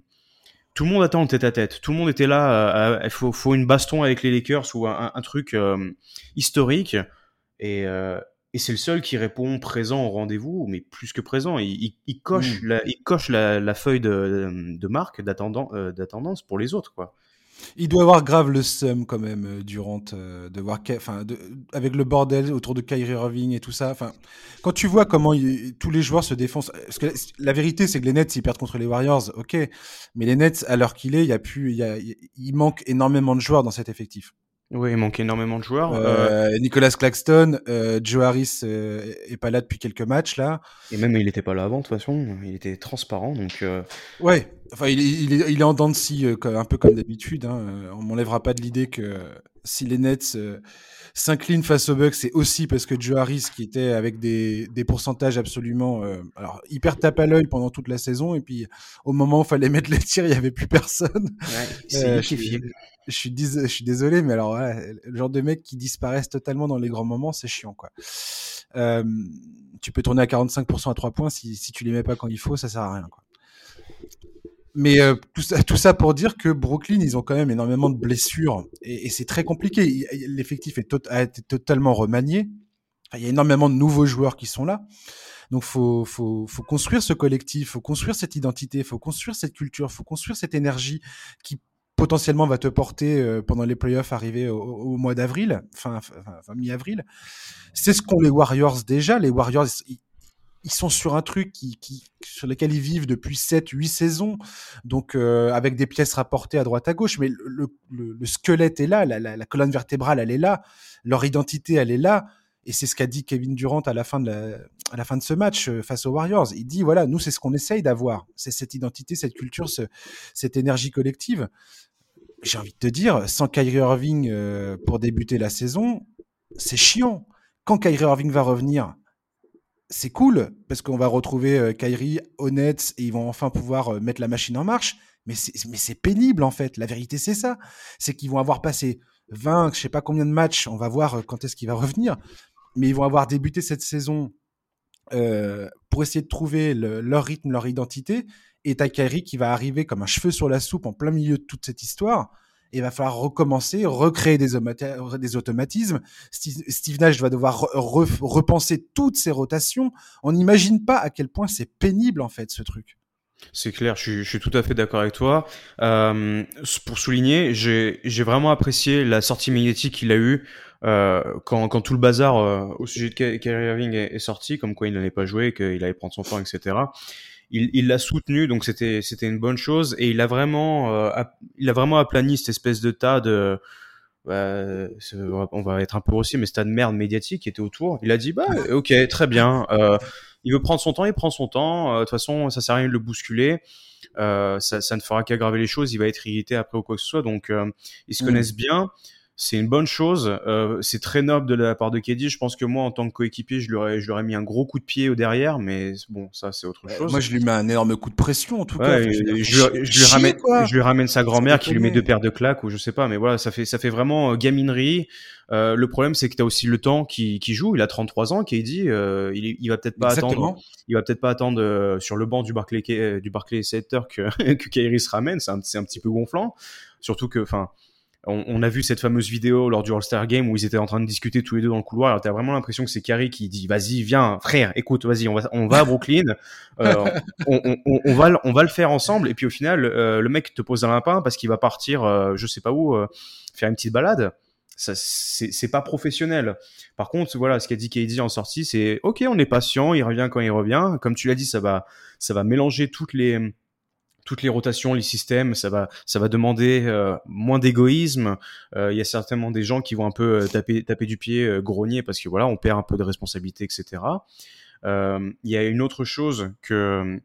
tout le monde attend le tête-à-tête. Tout le monde était là. Il faut, faut une baston avec les Lakers ou un, un truc historique. Et, et c'est le seul qui répond présent au rendez-vous, mais plus que présent. Il, il- il coche, Mm. la, il coche la, la feuille de, de marque euh, d'attendance pour les autres, quoi. Il doit avoir grave le seum quand même euh, Durant euh, de voir, enfin, avec le bordel autour de Kyrie Irving et tout ça. Enfin, quand tu vois comment il- tous les joueurs se défoncent, parce que la, la vérité c'est que les Nets ils perdent contre les Warriors, ok, mais les Nets à l'heure qu'il est, il y a plus, il y a, il manque énormément de joueurs dans cet effectif. Oui, il manque énormément de joueurs. euh, Euh, Nicolas Claxton, euh, Joe Harris euh, est pas là depuis quelques matchs là. et même il n'était pas là avant, de toute façon. Il était transparent, donc. euh, Ouais, enfin, il est, il est, il est en dents de scie, un peu comme d'habitude. Hein. On m'enlèvera pas de l'idée que si les Nets s'inclinent face aux Bucks, c'est aussi parce que Joe Harris, qui était avec des, des pourcentages absolument euh, alors hyper tape à l'œil pendant toute la saison, et puis au moment où il fallait mettre les tirs, il y avait plus personne. c'est Euh. Je suis, dis- je suis désolé, mais alors voilà, le genre de mecs qui disparaissent totalement dans les grands moments, c'est chiant quoi. Euh, tu peux tourner à 45% à 3 points si, si tu les mets pas quand il faut, ça sert à rien quoi. Mais euh, tout, ça, tout ça pour dire que Brooklyn, ils ont quand même énormément de blessures et, c'est très compliqué. L'effectif tot- a été totalement remanié. Il y a énormément de nouveaux joueurs qui sont là. Donc faut, faut, faut construire ce collectif, faut construire cette identité, faut construire cette culture, faut construire cette énergie qui potentiellement va te porter euh, pendant les playoffs arrivés au, au mois d'avril, fin, fin, fin mi-avril. C'est ce qu'ont les Warriors déjà. Les Warriors, ils, ils sont sur un truc qui, qui, sur lequel ils vivent depuis 7, 8 saisons, donc euh, avec des pièces rapportées à droite à gauche, mais le, le, le squelette est là, la, la, la, colonne vertébrale, elle est là, leur identité, elle est là, et c'est ce qu'a dit Kevin Durant à la fin de, la, à la fin de ce match euh, face aux Warriors. Il dit, voilà, nous, c'est ce qu'on essaye d'avoir, c'est cette identité, cette culture, ce, cette énergie collective. J'ai envie de te dire, sans Kyrie Irving euh, pour débuter la saison, c'est chiant. Quand Kyrie Irving va revenir, c'est cool parce qu'on va retrouver euh, Kyrie honnête et ils vont enfin pouvoir euh, mettre la machine en marche. Mais c'est, pénible en fait. La vérité c'est ça, c'est qu'ils vont avoir passé 20, je sais pas combien de matchs. On va voir quand est-ce qu'il va revenir. Mais ils vont avoir débuté cette saison pour essayer de trouver leur rythme, leur identité. Et Takari qui va arriver comme un cheveu sur la soupe en plein milieu de toute cette histoire il va falloir recommencer, recréer des, automatismes. Steve, Nash va devoir repenser toutes ses rotations. On n'imagine pas à quel point c'est pénible en fait ce truc. C'est clair, je suis, tout à fait d'accord avec toi. Euh, pour souligner, j'ai vraiment apprécié la sortie médiatique qu'il a eue euh, quand, quand, tout le bazar euh, au sujet de Kyrie Irving est, est, sorti, comme quoi il n'allait pas jouer, qu'il allait prendre son temps, etc il l'a soutenu, donc c'était c'était une bonne chose. Et il a vraiment euh, il a vraiment aplani cette espèce de tas de bah, on va être un peu grossier, mais ce tas de merde médiatique qui était autour. Il a dit bah ok très bien. Euh, il veut prendre son temps, il prend son temps. Euh, de toute façon, ça sert à rien de le bousculer. ça, ça ne fera qu'aggraver les choses. Il va être irrité après ou quoi que ce soit. Donc ils se mm. connaissent bien c'est une bonne chose. Euh, c'est très noble de la part de Keddy. Je pense que moi, en tant que coéquipier, je lui aurais, je lui aurais mis un gros coup de pied au derrière, mais bon, ça, c'est autre chose. Moi, je lui mets un énorme coup de pression, en tout cas. je, lui ramène, je lui ramène sa grand-mère qui lui met deux paires de claques, ou je sais pas, mais voilà, ça fait, ça fait vraiment euh, gaminerie. Euh, le problème, c'est que tu as aussi le temps qui, qui joue. Il a 33 ans, Keddy. Euh, il, il va peut-être pas attendre. Il va peut-être pas attendre euh, sur le banc du Barclay, du Barclay Center que, que Kyrie se ramène. C'est un, un petit peu gonflant. Surtout que, enfin, on, a vu cette fameuse vidéo lors du All-Star Game où ils étaient en train de discuter tous les deux dans le couloir. Alors t'as vraiment l'impression que c'est Carrie qui dit vas-y viens frère écoute vas-y on va on va à Brooklyn euh, on, va on va le faire ensemble et puis au final euh, le mec te pose un lapin parce qu'il va partir euh, je sais pas où faire une petite balade. Ça c'est pas professionnel. Par contre voilà ce qu'a dit KD en sortie c'est ok on est patient il revient quand il revient comme tu l'as dit ça va ça va mélanger toutes les toutes les rotations, les systèmes, ça va, ça va demander euh, moins d'égoïsme. Euh, il y a certainement des gens qui vont un peu euh, taper, taper du pied, grogner parce que voilà, on perd un peu de responsabilité, etc. Il y a une autre chose que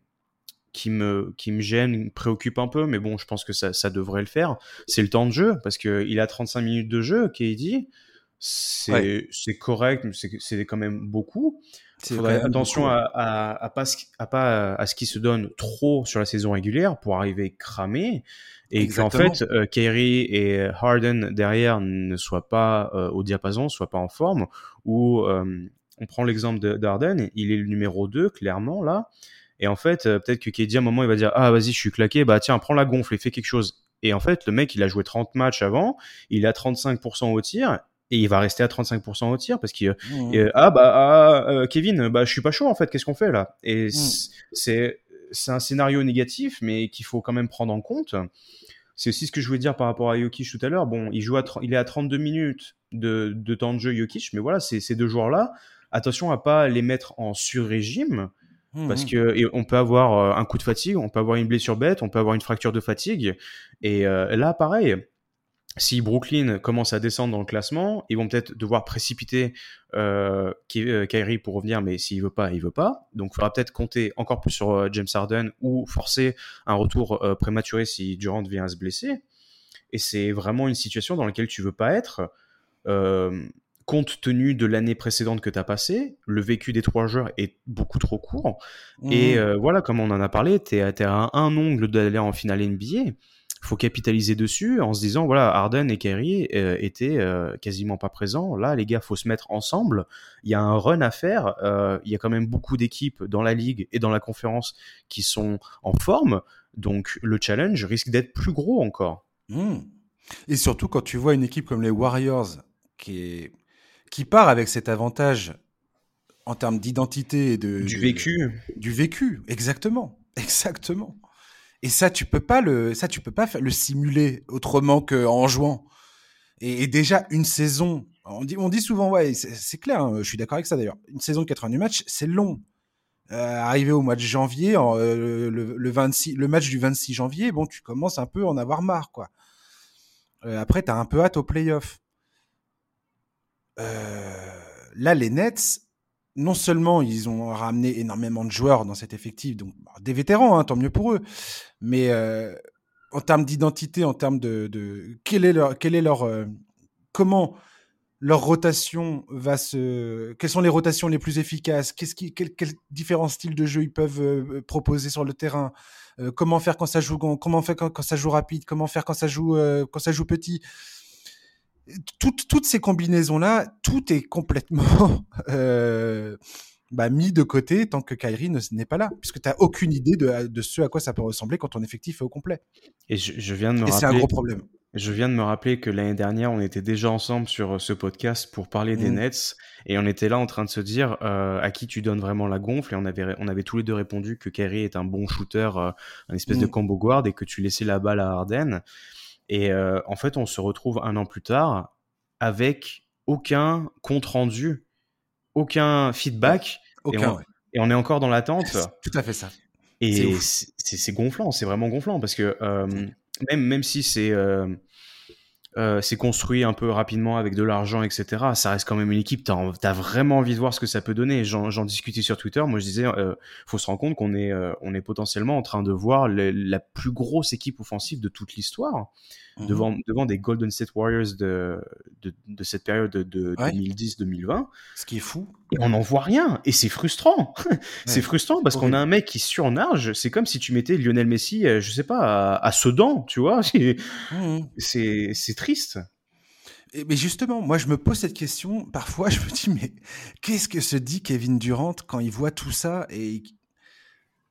qui me qui me gêne, me préoccupe un peu, mais bon, je pense que ça, ça devrait le faire. C'est le temps de jeu parce que il a 35 minutes de jeu, KD. C'est c'est correct, mais c'est quand même beaucoup. Faudrait attention à, à, à, pas, à pas à ce qui se donne trop sur la saison régulière pour arriver cramé et qu'en fait euh, Kyrie et Harden derrière ne soient pas euh, au diapason, soient pas en forme ou euh, on prend l'exemple d'Harden, il est le numéro 2 clairement là et en fait euh, peut-être que KD à un moment il va dire ah vas-y je suis claqué bah tiens prends la gonfle et fais quelque chose et en fait le mec il a joué 30 matchs avant, il a 35% au tir et il va rester à 35% au tir parce qu'il mmh. ah bah ah, euh, Kevin bah je suis pas chaud en fait qu'est-ce qu'on fait là? Et mmh. c'est c'est un scénario négatif mais qu'il faut quand même prendre en compte. C'est aussi ce que je voulais dire par rapport à Jokic tout à l'heure. Bon il joue à il est à 32 minutes de, de temps de jeu Jokic mais voilà ces deux joueurs là attention à pas les mettre en sur-régime mmh, parce que on peut avoir euh, un coup de fatigue on peut avoir une blessure bête on peut avoir une fracture de fatigue. Et euh, là pareil si Brooklyn commence à descendre dans le classement, ils vont peut-être devoir précipiter euh, euh, Kyrie pour revenir, mais s'il veut pas, il veut pas. Donc, il faudra peut-être compter encore plus sur euh, James Harden ou forcer un retour euh, prématuré si Durant vient à se blesser. Et c'est vraiment une situation dans laquelle tu veux pas être. Euh, compte tenu de l'année précédente que tu as passée, le vécu des trois joueurs est beaucoup trop court. Et mmh. voilà, comme on en a parlé, tu es, à un ongle d'aller en finale NBA faut capitaliser dessus en se disant voilà Harden et Kerry euh, étaient euh, quasiment pas présents. Là les gars faut se mettre ensemble. Il y a un run à faire euh, il y a quand même beaucoup d'équipes dans la ligue et dans la conférence qui sont en forme. Donc le challenge risque d'être plus gros encore. Mmh. et surtout quand tu vois une équipe comme les Warriors qui est qui part avec cet avantage en termes d'identité et de du vécu. du vécu. Exactement. Exactement et ça, tu peux pas le, ça, tu peux pas le simuler autrement qu'en jouant. Et, déjà, une saison, on dit, on dit souvent, ouais, c'est clair, hein, je suis d'accord avec ça d'ailleurs. Une saison de 80 matchs, c'est long. Euh, arrivé au mois de janvier, euh, le, 26, le match du 26 janvier, bon, tu commences un peu à en avoir marre, quoi. Euh, après, tu as un peu hâte au playoff. Euh, là, les Nets, non seulement ils ont ramené énormément de joueurs dans cet effectif, donc bah, des vétérans, hein, tant mieux pour eux, mais euh, en termes d'identité, en termes de, de, quel est leur, quel est leur, euh, comment leur rotation va se, quelles sont les rotations les plus efficaces, qu'est-ce qui, quels différents styles de jeu ils peuvent euh, proposer sur le terrain, comment faire quand ça joue, comment faire quand, ça joue rapide, comment faire quand ça joue, quand ça joue petit toutes, toutes ces combinaisons-là, tout est complètement euh, bah, mis de côté tant que Kyrie n'est pas là, puisque tu n'as aucune idée de, de, ce à quoi ça peut ressembler quand ton effectif est au complet. Et je, je viens de me c'est un gros problème. Je viens de me rappeler que l'année dernière, on était déjà ensemble sur ce podcast pour parler des Mhm. Nets et on était là en train de se dire euh, à qui tu donnes vraiment la gonfle et on avait on avait tous les deux répondu que Kyrie est un bon shooter, euh, un espèce de Mhm. combo guard et que tu laissais la balle à Harden. Et euh, en fait, on se retrouve un an plus tard avec aucun compte rendu, aucun feedback Aucun, on- ouais. et on est encore dans l'attente. Tout à fait ça. Et c'est gonflant, c'est vraiment gonflant parce que euh, même, même si c'est euh, euh, c'est construit un peu rapidement avec de l'argent, etc., ça reste quand même une équipe. T'as as vraiment envie de voir ce que ça peut donner. J'en j'en discutais sur Twitter. Moi, je disais, euh, faut se rendre compte qu'on est, euh, on est potentiellement en train de voir le- la plus grosse équipe offensive de toute l'histoire Mhm. devant, devant des Golden State Warriors de, de, de cette période de, de Ouais. 2010-2020. Ce qui est fou. Et on n'en voit rien. Et c'est frustrant. c'est Ouais. frustrant parce qu'on a un mec qui surnage. C'est comme si tu mettais Lionel Messi, euh, je sais pas, à, à Sedan, tu vois. C'est-. C'est c'est triste. Mais justement, moi, je me pose cette question. Parfois, je me dis, mais qu'est-ce que se dit Kevin Durant quand il voit tout ça et,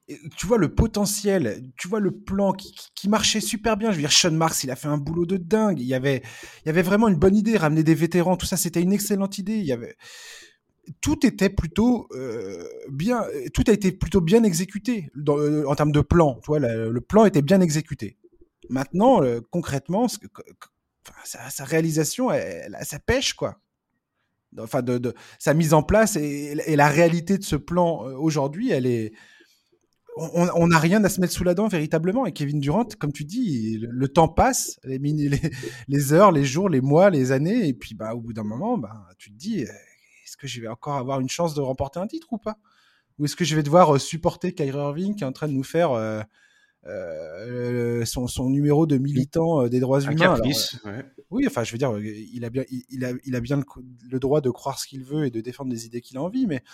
et tu vois le potentiel, tu vois le plan qui, qui- qui marchait super bien. Je veux dire, Sean Marks, il a fait un boulot de dingue. Il y avait, il y avait vraiment une bonne idée, ramener des vétérans, tout ça, c'était une excellente idée. Il y avait, tout était plutôt euh, bien, tout a été plutôt bien exécuté euh, en termes de plan. Tu le plan était bien exécuté. Maintenant, euh, concrètement, sa, sa réalisation, elle, ça pêche quoi. Enfin, sa mise en place et, la réalité de ce plan aujourd'hui. On n'a rien à se mettre sous la dent véritablement. Et Kevin Durant, comme tu dis, le, temps passe, les, heures, les jours, les mois, les années, et puis bah, au bout d'un moment, bah, tu te dis, est-ce que je vais encore avoir une chance de remporter un titre ou pas? Ou est-ce que je vais devoir euh, supporter Kyrie Irving qui est en train de nous faire euh, euh, son, son numéro de militant euh, des droits Un humains Alors, ouais. oui, enfin, je veux dire, euh, il a bien, il, il a, il a bien le, le droit de croire ce qu'il veut et de défendre les idées qu'il a envie, mais,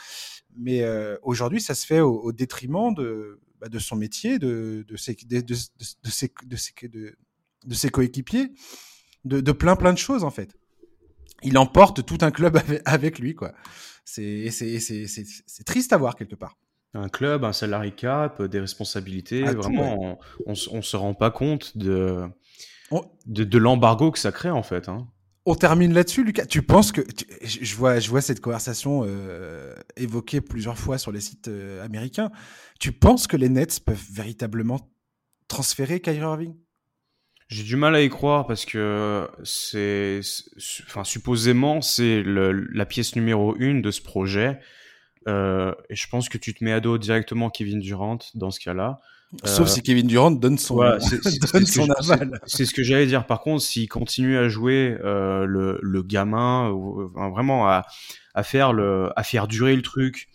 mais euh, aujourd'hui, ça se fait au, au détriment de, bah, de son métier, de, de ses, de, de, de, de ses, de ses, de, de ses coéquipiers, de, de plein, plein de choses en fait. Il emporte tout un club avec, lui, quoi. C'est, c'est, c'est, c'est, c'est triste à voir quelque part. Un club, un salary cap, des responsabilités. Ah, tout, vraiment, on, on se rend pas compte de, On, de, de l'embargo que ça crée en fait. Hein. On termine là-dessus, Lucas. Tu penses que tu- je je vois, je vois cette conversation euh, évoquée plusieurs fois sur les sites euh, américains. Tu penses que les Nets peuvent véritablement transférer Kyrie Irving? J'ai du mal à y croire parce que c'est, enfin, supposément, c'est la pièce numéro une de ce projet. Euh, et je pense que tu te mets à dos directement Kevin Durant dans ce cas-là. Sauf Euh, si Kevin Durant donne son, Voilà, donne son aval. C'est ce que j'allais dire. Par contre, s'il continue à jouer euh, le, le gamin, vraiment à, à faire le, à faire durer le truc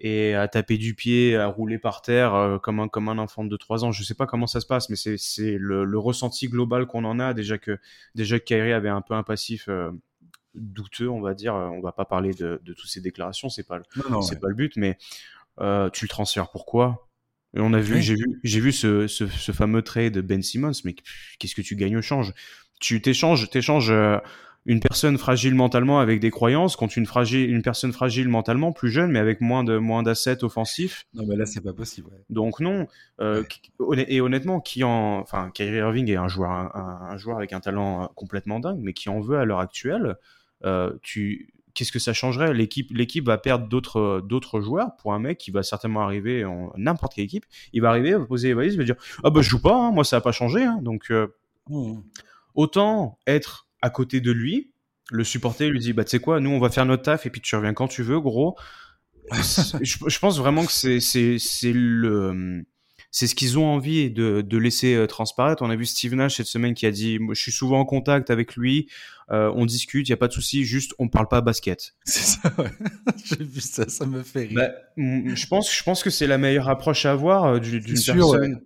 et à taper du pied, à rouler par terre euh, comme un comme un enfant de 3 ans, je sais pas comment ça se passe, mais c'est le, le ressenti global qu'on en a déjà que déjà que Kyrie avait un peu un passif euh, douteux, on va dire. On va pas parler de, de toutes ces déclarations, c'est pas Non, ouais. pas le but, mais euh, tu le transfères pourquoi? Et on a vu, Oui. j'ai vu, j'ai vu ce, ce, ce fameux trade de Ben Simmons, mais qu'est-ce que tu gagnes au change? Tu t'échanges, t'échanges euh, une personne fragile mentalement avec des croyances contre une fragile, une personne fragile mentalement plus jeune, mais avec moins de moins d'assets offensifs. Non, mais là, c'est pas possible. ouais. Donc non. Euh, Ouais. et honnêtement, qui en, enfin, Kyrie Irving est un joueur, un, un joueur avec un talent euh, complètement dingue, mais qui en veut à l'heure actuelle. Euh, tu, qu'est-ce que ça changerait? L'équipe, l'équipe va perdre d'autres, d'autres joueurs pour un mec qui va certainement arriver en n'importe quelle équipe. Il va arriver, va poser les valises, il va dire ah bah je joue pas, hein, moi ça a pas changé. hein. Donc euh, Mmh. autant être à côté de lui, le supporter, lui dit bah tu sais quoi, nous on va faire notre taf et puis tu reviens quand tu veux, gros. je, je pense vraiment que c'est c'est c'est le c'est ce qu'ils ont envie de, de laisser euh, transparaître. On a vu Steve Nash cette semaine qui a dit je suis souvent en contact avec lui, euh, on discute, il y a pas de souci, juste on parle pas basket. C'est ça, ouais. J'ai vu ça, ça me fait rire. Bah, je pense je pense que c'est la meilleure approche à avoir euh, du- d'une personne.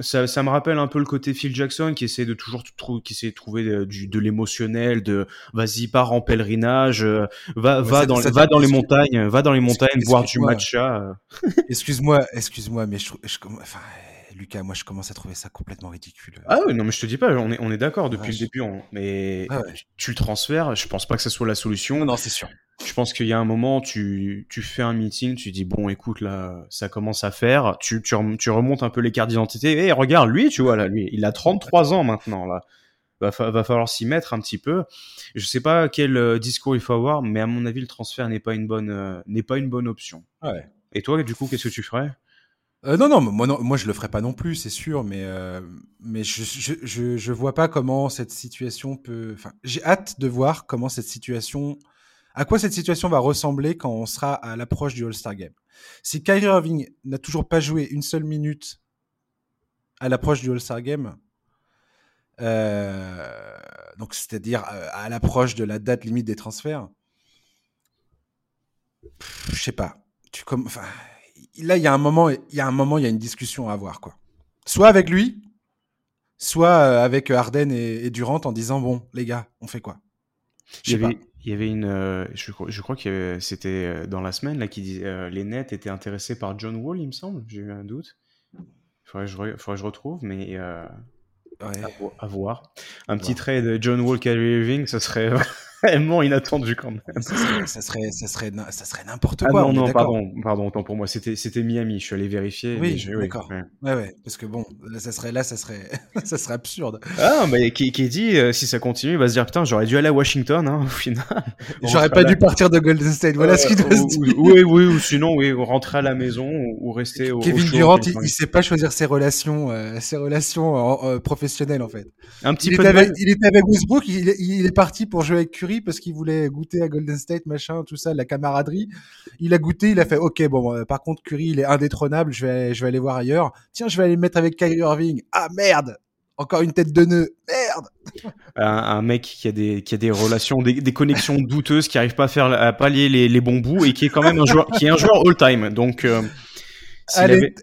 Ça, ça me rappelle un peu le côté Phil Jackson qui essaie de toujours qui essaie de trouver de, du- de l'émotionnel, de vas-y pars en pèlerinage, euh, va Ouais, va ça- dans va dans les montagnes, va dans les montagnes boire du matcha. euh. Excuse-moi, excuse-moi, mais je, trouve- je, enfin, Lucas, moi je commence à trouver ça complètement ridicule. Ah oui, non, mais je te dis pas, on est, on est d'accord depuis le début, mais ah tu le transfères, je pense pas que ce soit la solution. Non, c'est sûr. Je pense qu'il y a un moment, tu, tu fais un meeting, tu dis, bon, écoute, là, ça commence à faire, tu, tu, remontes un peu les cartes d'identité, et regarde, lui, tu vois, là, lui, il a 33 ans maintenant, là. Va, va falloir s'y mettre un petit peu. Je sais pas quel euh, discours il faut avoir, mais à mon avis, le transfert n'est pas une bonne, euh, n'est pas une bonne option. Ouais. Et toi, du coup, qu'est-ce que tu ferais? Euh, non, non, moi, non, moi je le ferai pas non plus, c'est sûr, mais euh, mais je, je, je, je vois pas comment cette situation peut. Enfin, j'ai hâte de voir comment cette situation, à quoi cette situation va ressembler quand on sera à l'approche du All-Star Game. Si Kyrie Irving n'a toujours pas joué une seule minute à l'approche du All-Star Game, euh, donc c'est-à-dire euh, à l'approche de la date limite des transferts, je sais pas. Tu comme, enfin là, il y a un moment, il y a un moment, il y a une discussion à avoir, quoi. Soit avec lui, soit euh, avec Arden et, Durant en disant bon, les gars, on fait quoi? Il y, avait, il y avait une, euh, je, je, crois que c'était euh, dans la semaine là qui disait les Nets étaient intéressés par John Wall, il me semble. J'ai eu un doute. Il faudrait, que je retrouve, mais à, voir. Un petit trait de John Wall, Kyrie Irving, ce serait vraiment inattendu quand même. Ça serait, ça serait, ça serait, ça serait n'importe ah quoi. non, non, pardon, pardon, autant pour moi. C'était, c'était Miami. Je suis allé vérifier. Oui, d'accord. Ouais. ouais. parce que bon, là, ça serait, là, ça serait, ça serait absurde. Ah, mais qui, qui dit, euh, si ça continue, il va se dire, putain, j'aurais dû aller à Washington, hein, au final. j'aurais pas dû partir de Golden State. Voilà ce qu'il doit se dire. Oui, oui, ou sinon, oui, rentrer à la maison ou, rester au. Kevin Durant, il, il, sait pas choisir ses relations, euh, ses relations professionnelles, en fait. Un petit il peu. Était avec, il était avec Westbrook, il, il est parti pour jouer avec Curry parce qu'il voulait goûter à Golden State, machin, tout ça, la camaraderie. Il a goûté, il a fait, ok, bon, euh, par contre, Curry, il est indétrônable, je vais, je vais aller voir ailleurs. Tiens, je vais aller me mettre avec Kyrie Irving. Ah, merde! Encore une tête de nœud. Merde! Un, mec qui a des, qui a des relations, des, connexions douteuses, qui arrive pas à faire, à pallier les, les bons bouts et qui est quand même un joueur, qui est un joueur all-time. Donc, euh, Allez,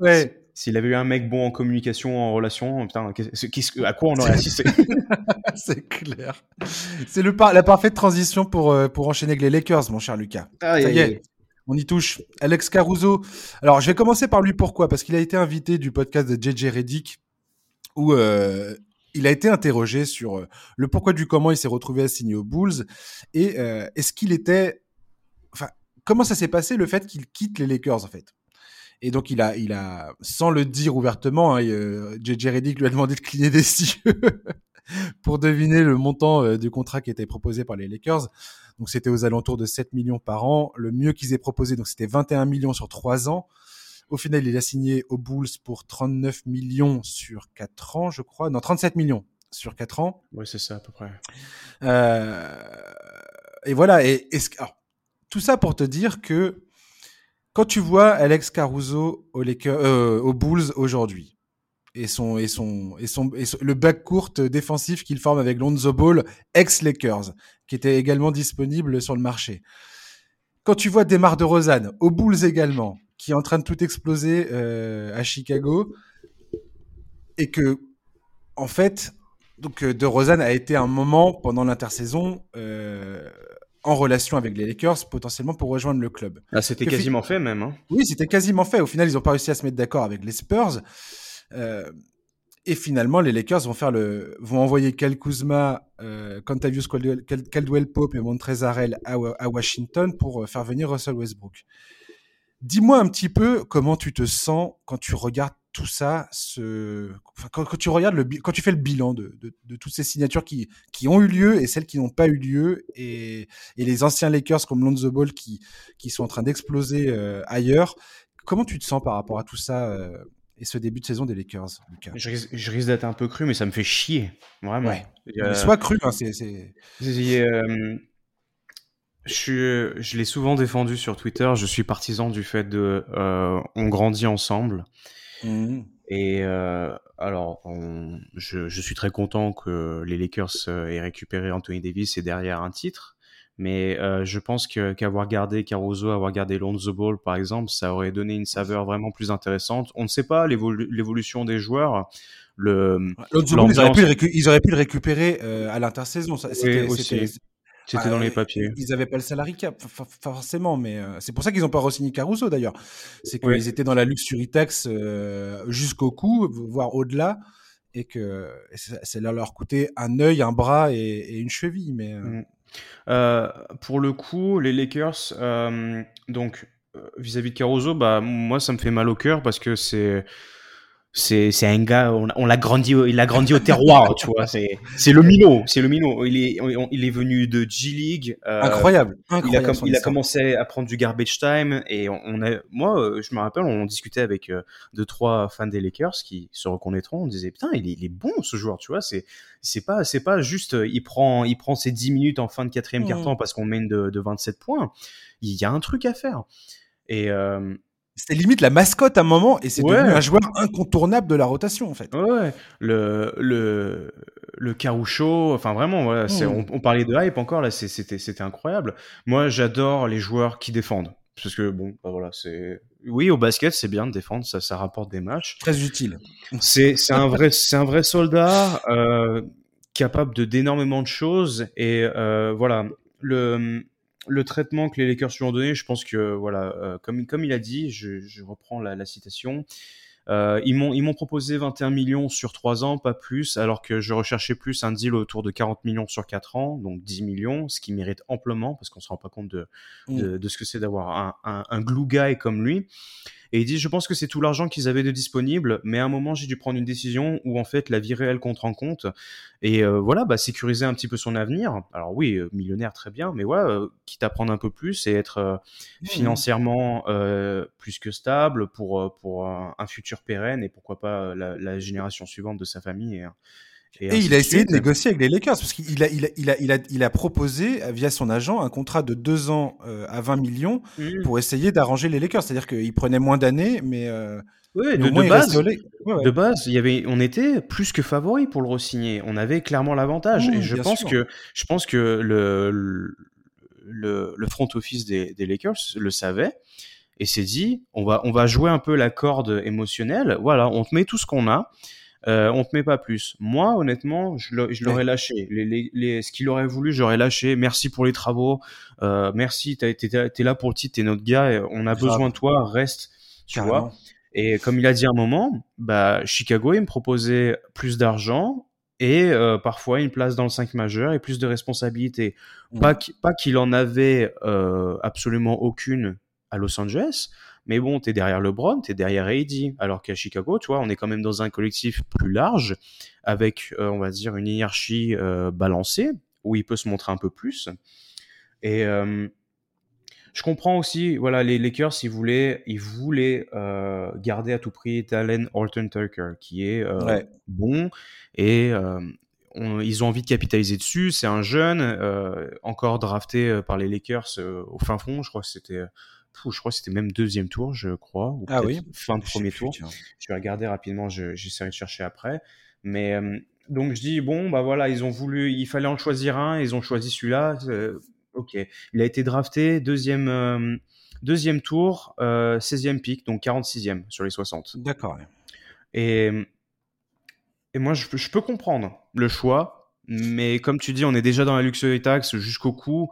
ouais. S'il avait eu un mec bon en communication, en relation, putain, à quoi on aurait assisté? C'est clair. C'est le la parfaite transition pour, euh, pour enchaîner avec les Lakers, mon cher Lucas. Ça y est, on y touche. Alex Caruso. Alors, je vais commencer par lui. Pourquoi? Parce qu'il a été invité du podcast de JJ Reddick, où euh, il a été interrogé sur euh, le pourquoi du comment il s'est retrouvé assigné aux Bulls et est-ce qu'il était, enfin, comment ça s'est passé le fait qu'il quitte les Lakers en fait? Et donc, il a, il a, sans le dire ouvertement, hein, euh, JJ Reddick lui a demandé de cligner des yeux pour deviner le montant euh, du contrat qui était proposé par les Lakers. Donc, c'était aux alentours de 7 millions par an. Le mieux qu'ils aient proposé, donc c'était 21 millions sur 3 ans. Au final, il a signé aux Bulls pour 39 millions sur 4 ans, je crois. Non, 37 millions sur 4 ans. Oui, c'est ça, à peu près. Euh... Et voilà. Et, et alors, tout ça pour te dire que quand tu vois Alex Caruso aux, euh, Bulls aujourd'hui, et son et son et son, et le back court défensif qu'il forme avec Lonzo Ball ex Lakers qui était également disponible sur le marché. Quand tu vois Demar de Rosanne aux Bulls également qui est en train de tout exploser euh, à Chicago et que en fait donc euh, de Rosanne a été un moment pendant l'intersaison en relation avec les Lakers potentiellement pour rejoindre le club. Ah, c'était quasiment fait même. Hein. Oui, c'était quasiment fait. Au final, ils n'ont pas réussi à se mettre d'accord avec les Spurs. Euh, et finalement, les Lakers vont faire le, vont envoyer Cal Kuzma, euh, Contavious Caldwell Pope et Montrezarel à, à Washington pour euh, faire venir Russell Westbrook. Dis-moi un petit peu comment tu te sens quand tu regardes tout ça, ce... quand, tu regardes le, quand tu fais le bilan de, de, toutes ces signatures qui, qui ont eu lieu et celles qui n'ont pas eu lieu, et, et, les anciens Lakers comme Lonzo Ball qui, qui sont en train d'exploser euh, ailleurs, comment tu te sens par rapport à tout ça euh, et ce début de saison des Lakers, Lucas? Je risque, je risque d'être un peu cru, mais ça me fait chier, vraiment. Ouais. Euh, Sois cru, hein, c'est. Je, je l'ai souvent défendu sur Twitter. Je suis partisan du fait de on grandit ensemble. Mmh. Et euh, alors, je, je, suis très content que les Lakers euh, aient récupéré Anthony Davis et derrière un titre. Mais euh, je pense qu'avoir gardé Caruso, avoir gardé Lonzo Ball, par exemple, ça aurait donné une saveur vraiment plus intéressante. On ne sait pas l'évolution des joueurs. Le, Lonzo Ball, ils auraient, pu le ils auraient pu le récupérer euh, à l'intersaison. C'était C'était dans les papiers. Ils n'avaient pas le salary cap, forcément, mais c'est pour ça qu'ils n'ont pas re-signé Caruso d'ailleurs. C'est qu'ils étaient dans la luxury tax jusqu'au cou, voire au-delà et que ça leur coûtait un œil, un bras et, une cheville. Mais. Euh, pour le coup, les Lakers, euh, donc euh, vis-à-vis de Caruso, bah moi ça me fait mal au cœur parce que c'est c'est c'est un gars on, l'a grandi il a grandi au terroir tu vois c'est c'est le minot c'est le minot. Il est il est venu de G League incroyable, incroyable, il a, il a commencé à prendre du garbage time et on, a moi je me rappelle on discutait avec deux trois fans des Lakers qui se reconnaîtront. On disait putain il est, il est bon ce joueur tu vois c'est c'est pas c'est pas juste il prend il prend ses 10 minutes en fin de quatrième mmh. quart-temps parce qu'on mène de, de 27 points. Il y a un truc à faire. Et euh, c'était limite la mascotte à un moment et c'est devenu un joueur incontournable de la rotation en fait. Ouais, le le le Caroucho, enfin vraiment voilà, mmh. on, parlait de hype encore là, c'était c'était incroyable. Moi, j'adore les joueurs qui défendent parce que bon, bah, voilà, c'est oui au basket c'est bien de défendre, ça ça rapporte des matchs. Très utile. C'est c'est un vrai c'est un vrai soldat euh, capable de d'énormément de choses et euh, voilà le le traitement que les Lakers lui ont donné, je pense que voilà, euh, comme comme il a dit, je, je reprends la, la citation. Euh, ils m'ont ils m'ont proposé 21 millions sur 3 ans, pas plus, alors que je recherchais plus un deal autour de 40 millions sur 4 ans, donc 10 millions, ce qui mérite amplement parce qu'on se rend pas compte de mm. de, de ce que c'est d'avoir un, un, un glue guy comme lui. Et il dit, je pense que c'est tout l'argent qu'ils avaient de disponible, mais à un moment, j'ai dû prendre une décision où en fait la vie réelle compte en compte. Et euh, voilà, bah, sécuriser un petit peu son avenir. Alors oui, euh, millionnaire, très bien, mais voilà, euh, quitte à prendre un peu plus et être financièrement plus que stable pour, pour un, futur pérenne et pourquoi pas la, la génération suivante de sa famille. Et, et, il a essayé de négocier avec les Lakers parce qu'il a, il a, il a, il a, il a proposé via son agent un contrat de deux ans euh, à 20 millions mmh. pour essayer d'arranger les Lakers. C'est-à-dire qu'il prenait moins d'années, mais, euh, de, de base, de base, il y avait, on était plus que favori pour le re-signer. On avait clairement l'avantage. et je pense que, je pense que le, le, le front office des, des Lakers le savait et s'est dit, on va, on va jouer un peu la corde émotionnelle. Voilà, on te met tout ce qu'on a. Euh, on te met pas plus. Moi, honnêtement, je l'aurais lâché. Les, les, ce qu'il aurait voulu, j'aurais lâché. Merci pour les travaux. Euh, merci, t'es es, là pour le titre, t'es notre gars. On a besoin de toi. Reste, tu vois. Et comme il a dit un moment, bah Chicago, il me proposait plus d'argent et euh, parfois une place dans le 5 majeur et plus de responsabilités. Mmh. Pas qu'il en avait euh, absolument aucune à Los Angeles, mais bon, t'es derrière LeBron, t'es derrière AD, alors qu'à Chicago, tu vois, on est quand même dans un collectif plus large, avec, euh, on va dire, une hiérarchie euh, balancée, où il peut se montrer un peu plus. Et euh, je comprends aussi, voilà, les Lakers, ils voulaient, ils voulaient garder à tout prix Talen Horton Tucker, qui est bon, et ils ont envie de capitaliser dessus. C'est un jeune, encore drafté par les Lakers au fin fond, je crois que c'était je crois que c'était même deuxième tour, je crois, ou ah oui fin de premier tour. je vais regarder rapidement, j'essaierai de chercher après. Mais euh, donc je dis bon bah voilà, ils ont voulu, il fallait en choisir un, ils ont choisi celui-là. Euh, ok, il a été drafté deuxième euh, deuxième tour, 16e pick, donc 46e sur les 60. D'accord. Et et moi je, je, peux comprendre le choix, mais comme tu dis, on est déjà dans la luxury tax jusqu'au cou.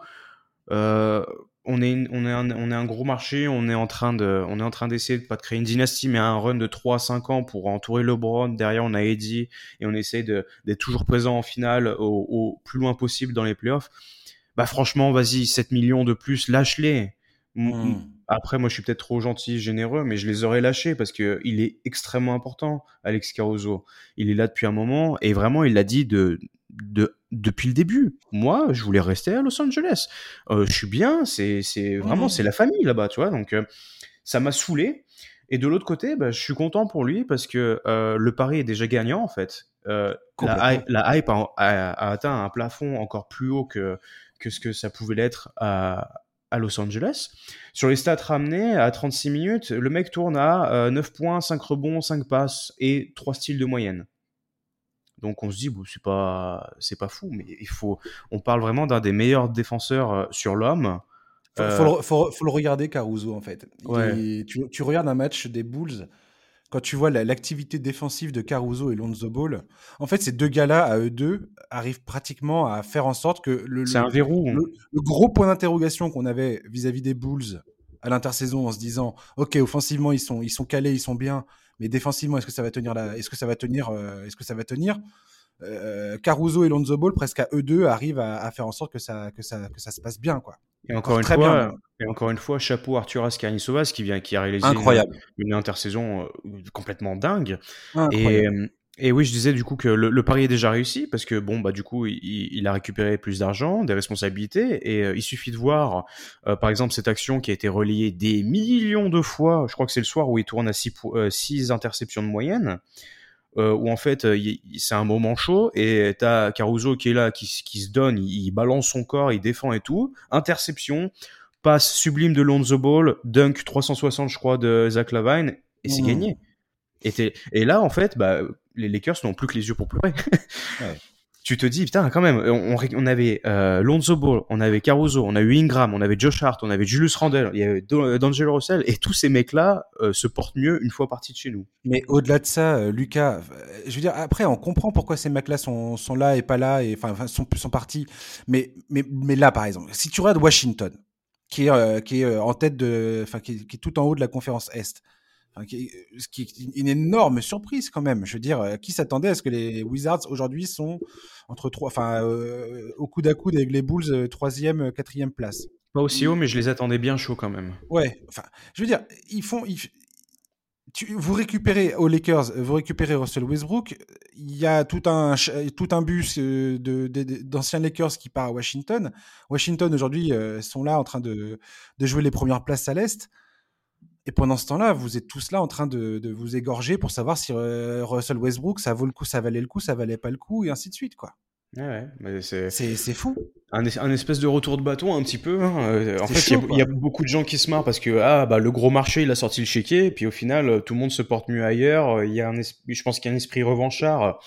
Euh, on est, on est, un, on est un gros marché, on est en train de, on est en train d'essayer de pas de créer une dynastie, mais un run de 3 à 5 ans pour entourer LeBron. Derrière, on a Eddie et on essaie d'être toujours présent en finale au, plus loin possible dans les playoffs. Bah, franchement, vas-y, 7 millions de plus, lâche-les. Hmm. Après, moi, je suis peut-être trop gentil, généreux, mais je les aurais lâchés parce que il est extrêmement important, Alex Caruso. Il est là depuis un moment et vraiment, il l'a dit de, de, depuis le début. Moi, je voulais rester à Los Angeles. Euh, je suis bien, c'est, c'est vraiment, c'est la famille là-bas, tu vois. Donc, euh, ça m'a saoulé. Et de l'autre côté, bah, je suis content pour lui parce que euh, le pari est déjà gagnant en fait. la, hype, a, atteint un plafond encore plus haut que, que ce que ça pouvait l'être à, à Los Angeles. Sur les stats ramenés à 36 minutes, le mec tourne à 9 points, 5 rebonds, 5 passes et 3 styles de moyenne. Donc on se dit, bon, c'est pas, c'est pas fou, mais il faut, on parle vraiment d'un des meilleurs défenseurs euh, sur l'homme. Faut, faut, le, faut, le regarder, Caruso, en fait. tu, tu, regardes un match des Bulls, quand tu vois l'activité défensive de Caruso et Lonzo Ball, en fait, ces deux gars-là, à eux deux, arrivent pratiquement à faire en sorte que le, C'est un verrou. le, le gros point d'interrogation qu'on avait vis-à-vis des Bulls à l'intersaison en se disant, ok, offensivement ils sont ils sont calés, ils sont bien, mais défensivement est-ce que ça va tenir là Est-ce que ça va tenir euh, Est-ce que ça va tenir Euh, Caruso et Lonzo Ball, presque à eux deux, arrivent à, à faire en sorte que ça que ça que ça se passe bien, quoi. Et encore, une fois, et encore une fois, chapeau Arthur Ascanisovas qui vient, qui a réalisé Incroyable. une, une intersaison euh, complètement dingue. Incroyable. Et, euh, et oui, je disais du coup que le, le pari est déjà réussi parce que bon bah du coup il, il a récupéré plus d'argent, des responsabilités et euh, il suffit de voir euh, par exemple cette action qui a été relayée des millions de fois. Je crois que c'est le soir où il tourne à 6 interceptions de moyenne. Euh, où en fait euh, c'est un moment chaud et t'as Caruso qui est là, qui, qui se donne, il, il balance son corps, il défend et tout. Interception, passe sublime de Lonzo Ball, dunk 360 je crois de Zach Lavine et c'est Mhm. gagné. Et, et là en fait bah, les Lakers n'ont plus que les yeux pour pleurer. Ouais. Tu te dis putain quand même on, on- avait euh, Lonzo Ball, on avait Caruso, on a eu Ingram, on avait Josh Hart, on avait Julius Randle, il y avait Do- D'Angelo Russell et tous ces mecs là se portent mieux une fois partis de chez nous. Mais au-delà de ça, euh, Lucas, euh, je veux dire, après, on comprend pourquoi ces mecs-là sont, sont là et pas là, et enfin, sont, sont partis. Mais, mais, mais là, par exemple, si tu regardes Washington, qui est, euh, qui est euh, en tête de, enfin, qui est tout en haut de la conférence Est, enfin, qui, est- ce qui est une énorme surprise quand même. Je veux dire, euh, qui s'attendait à ce que les Wizards aujourd'hui sont entre trois, enfin, euh, au coude à coude avec les Bulls, euh, troisième, euh, quatrième place. Pas aussi haut mais je les attendais bien chauds quand même. Ouais, enfin, je veux dire, ils font. Ils, tu, vous récupérez aux Lakers, vous récupérez Russell Westbrook. Il y a tout un tout un bus euh, de- de- de- d'anciens Lakers qui part à Washington. Washington aujourd'hui euh, sont là en train de, de jouer les premières places à l'est. Et pendant ce temps-là, vous êtes tous là en train de, de vous égorger pour savoir si euh, Russell Westbrook ça vaut le coup, ça valait le coup, ça valait pas le coup, et ainsi de suite, quoi. Ouais, ouais, mais c'est C'est c'est fou. un, es- un espèce de retour de bâton un petit peu. hein. Euh, En C'est fait, il y a- y, beaucoup de gens qui se marrent parce que ah bah le gros marché il a sorti le chéquier, puis au final euh, tout le monde se porte mieux ailleurs. Il y a un je pense qu'il y a un esprit revanchard,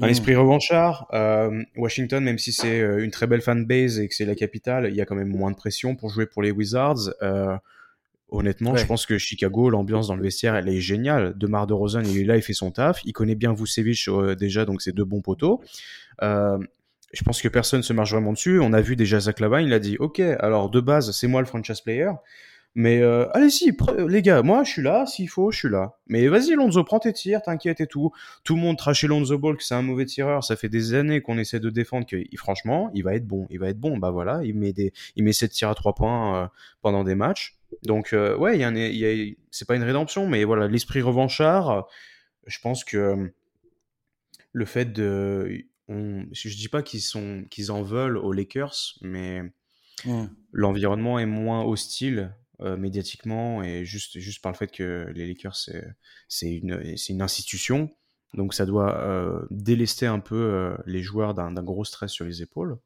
un Mm. esprit revanchard. Euh, Washington, même si c'est une très belle fanbase et que c'est la capitale, il y a quand même moins de pression pour jouer pour les Wizards. Euh, Honnêtement, Ouais. je pense que Chicago, l'ambiance dans le vestiaire, elle est géniale. DeMar DeRozan, il est là, il fait son taf. Il connaît bien Vucevic euh, déjà, donc c'est deux bons poteaux. Euh, je pense que personne se marche vraiment dessus. On a vu déjà Zach Lavine, il a dit, ok, alors de base, c'est moi le franchise player. Mais euh, allez-y, les gars, moi je suis là, s'il faut, je suis là. Mais vas-y Lonzo, prends tes tirs, t'inquiète et tout. Tout le monde trachait Lonzo Ball que c'est un mauvais tireur. Ça fait des années qu'on essaie de défendre que franchement, il va être bon. Il va être bon. Bah voilà, il met des, il met 7 tirs à 3 points euh, pendant des matchs. Donc euh, ouais, il y a un- il y a- c'est pas une rédemption, mais voilà, l'esprit revanchard. euh, Je pense que euh, le fait de, on, je dis pas qu'ils sont, qu'ils en veulent aux Lakers, mais l'environnement est moins hostile euh, médiatiquement et juste, juste par le fait que les Lakers, c'est, c'est une, c'est une institution. Donc ça doit euh, délester un peu les joueurs d'un, d'un gros stress sur les épaules.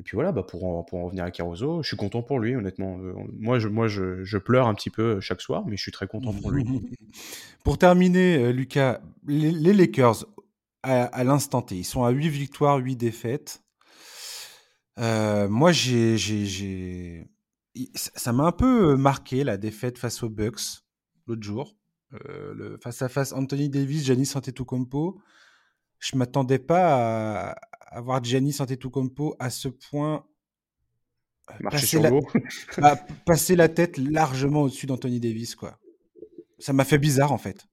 Et puis voilà, bah pour, en, pour en revenir à Caruso, je suis content pour lui, honnêtement. Euh, moi, je, moi je, je pleure un petit peu chaque soir, mais je suis très content pour lui. Pour terminer, euh, Lucas, les, Lakers, à, l'instant T, ils sont à 8 victoires, 8 défaites. Euh, moi, j'ai, ça m'a un peu marqué la défaite face aux Bucks l'autre jour. Le face à face Anthony Davis, Giannis Antetokounmpo. Je m'attendais pas à, à voir Giannis Antetokounmpo à ce point passer sur la, bah, passer la tête largement au-dessus d'Anthony Davis, quoi. Ça m'a fait bizarre, en fait.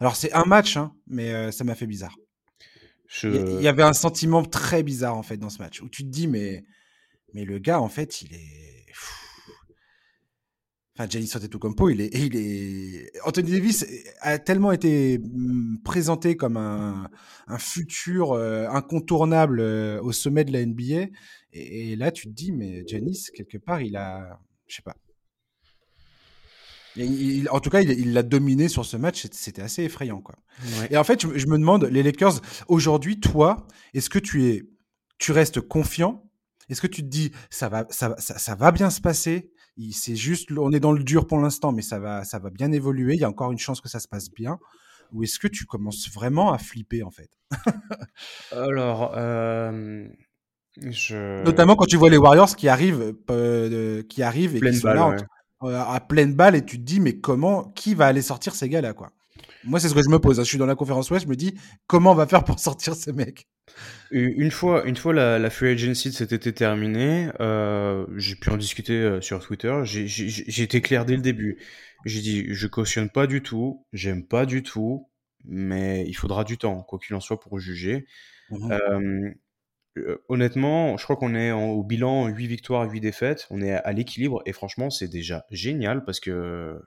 Alors, c'est un match, hein, mais euh, ça m'a fait bizarre. Je... Il y, avait un sentiment très bizarre, en fait, dans ce match, où tu te dis, mais, mais le gars, en fait, il est... Enfin, Giannis Antetokounmpo, il est, il est... Anthony Davis a tellement été mm, présenté comme un, un futur euh, incontournable euh, au sommet de la NBA, et, et là, tu te dis, mais Giannis, quelque part, il a... Je sais pas. Il- il- en tout cas, il l'a dominé sur ce match. c'était- assez effrayant, quoi. Ouais. Et en fait, je, me- je me demande, les Lakers, aujourd'hui, toi, est-ce que tu es, tu restes confiant? Est-ce que tu te dis, ça va, ça, va- ça, ça va bien se passer? C'est juste, on est dans le dur pour l'instant, mais ça va, ça va bien évoluer. Il y a encore une chance que ça se passe bien. Ou est-ce que tu commences vraiment à flipper, en fait? Alors, euh, je... Notamment quand tu vois les Warriors qui arrivent, euh, qui arrivent et Pleine qui sont balle, là ouais. euh, à pleine balle, et tu te dis, mais comment, qui va aller sortir ces gars-là, quoi? Moi, c'est ce que je me pose. Je suis dans la conférence Ouest, je me dis comment on va faire pour sortir ces mecs? Une fois, une fois la, la free agency de cet été terminée, euh, j'ai pu en discuter euh, sur Twitter. J'ai été clair dès le début. J'ai dit, je cautionne pas du tout, j'aime pas du tout, mais il faudra du temps, quoi qu'il en soit, pour juger. Mmh euh, euh, honnêtement, je crois qu'on est au bilan 8 victoires, 8 défaites. On est à, l'équilibre et franchement, c'est déjà génial parce que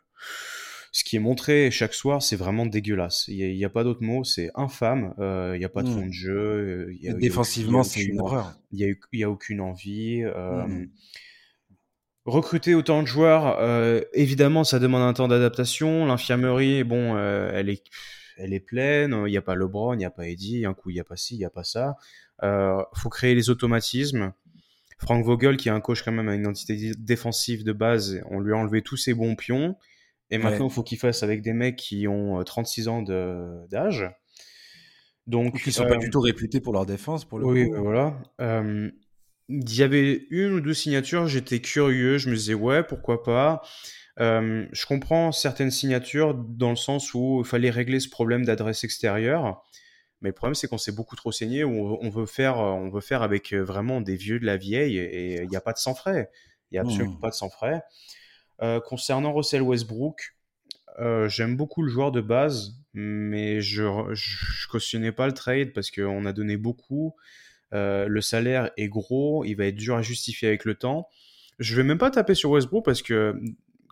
ce qui est montré chaque soir, c'est vraiment dégueulasse. Il n'y a, pas d'autre mot, c'est infâme. Euh, il n'y a pas de mmh. fond de jeu. défensivement, c'est une horreur. Il n'y a, aucune envie. Mmh. Recruter autant de joueurs, évidemment, ça demande un temps d'adaptation. L'infirmerie, bon, elle est elle est pleine, il n'y a pas LeBron, il n'y a pas Eddie, un coup il n'y a pas ci, il n'y a pas ça. Euh, faut créer les automatismes. Frank Vogel, qui est un coach quand même à une identité défensive de base, on lui a enlevé tous ses bons pions. Et maintenant, il faut qu'il fasse avec des mecs qui ont 36 euh, ans d'âge. Donc, qui sont pas euh, du tout réputés pour leur défense, pour le oui, coup. voilà. Euh, il y avait une ou deux signatures, j'étais curieux, je me disais ouais, pourquoi pas. Euh, je comprends certaines signatures dans le sens où il fallait régler ce problème d'adresse extérieure. Mais le problème, c'est qu'on s'est beaucoup trop saigné, où on veut faire, on veut faire avec euh, vraiment des vieux de la vieille, et il n'y a pas de sang frais. Il n'y a absolument mmh. pas de sang frais. Euh, concernant Russell Westbrook, euh, j'aime beaucoup le joueur de base, mais je, cautionnais pas le trade parce qu'on a donné beaucoup. Euh, le salaire est gros, il va être dur à justifier avec le temps. Je vais même pas taper sur Westbrook parce que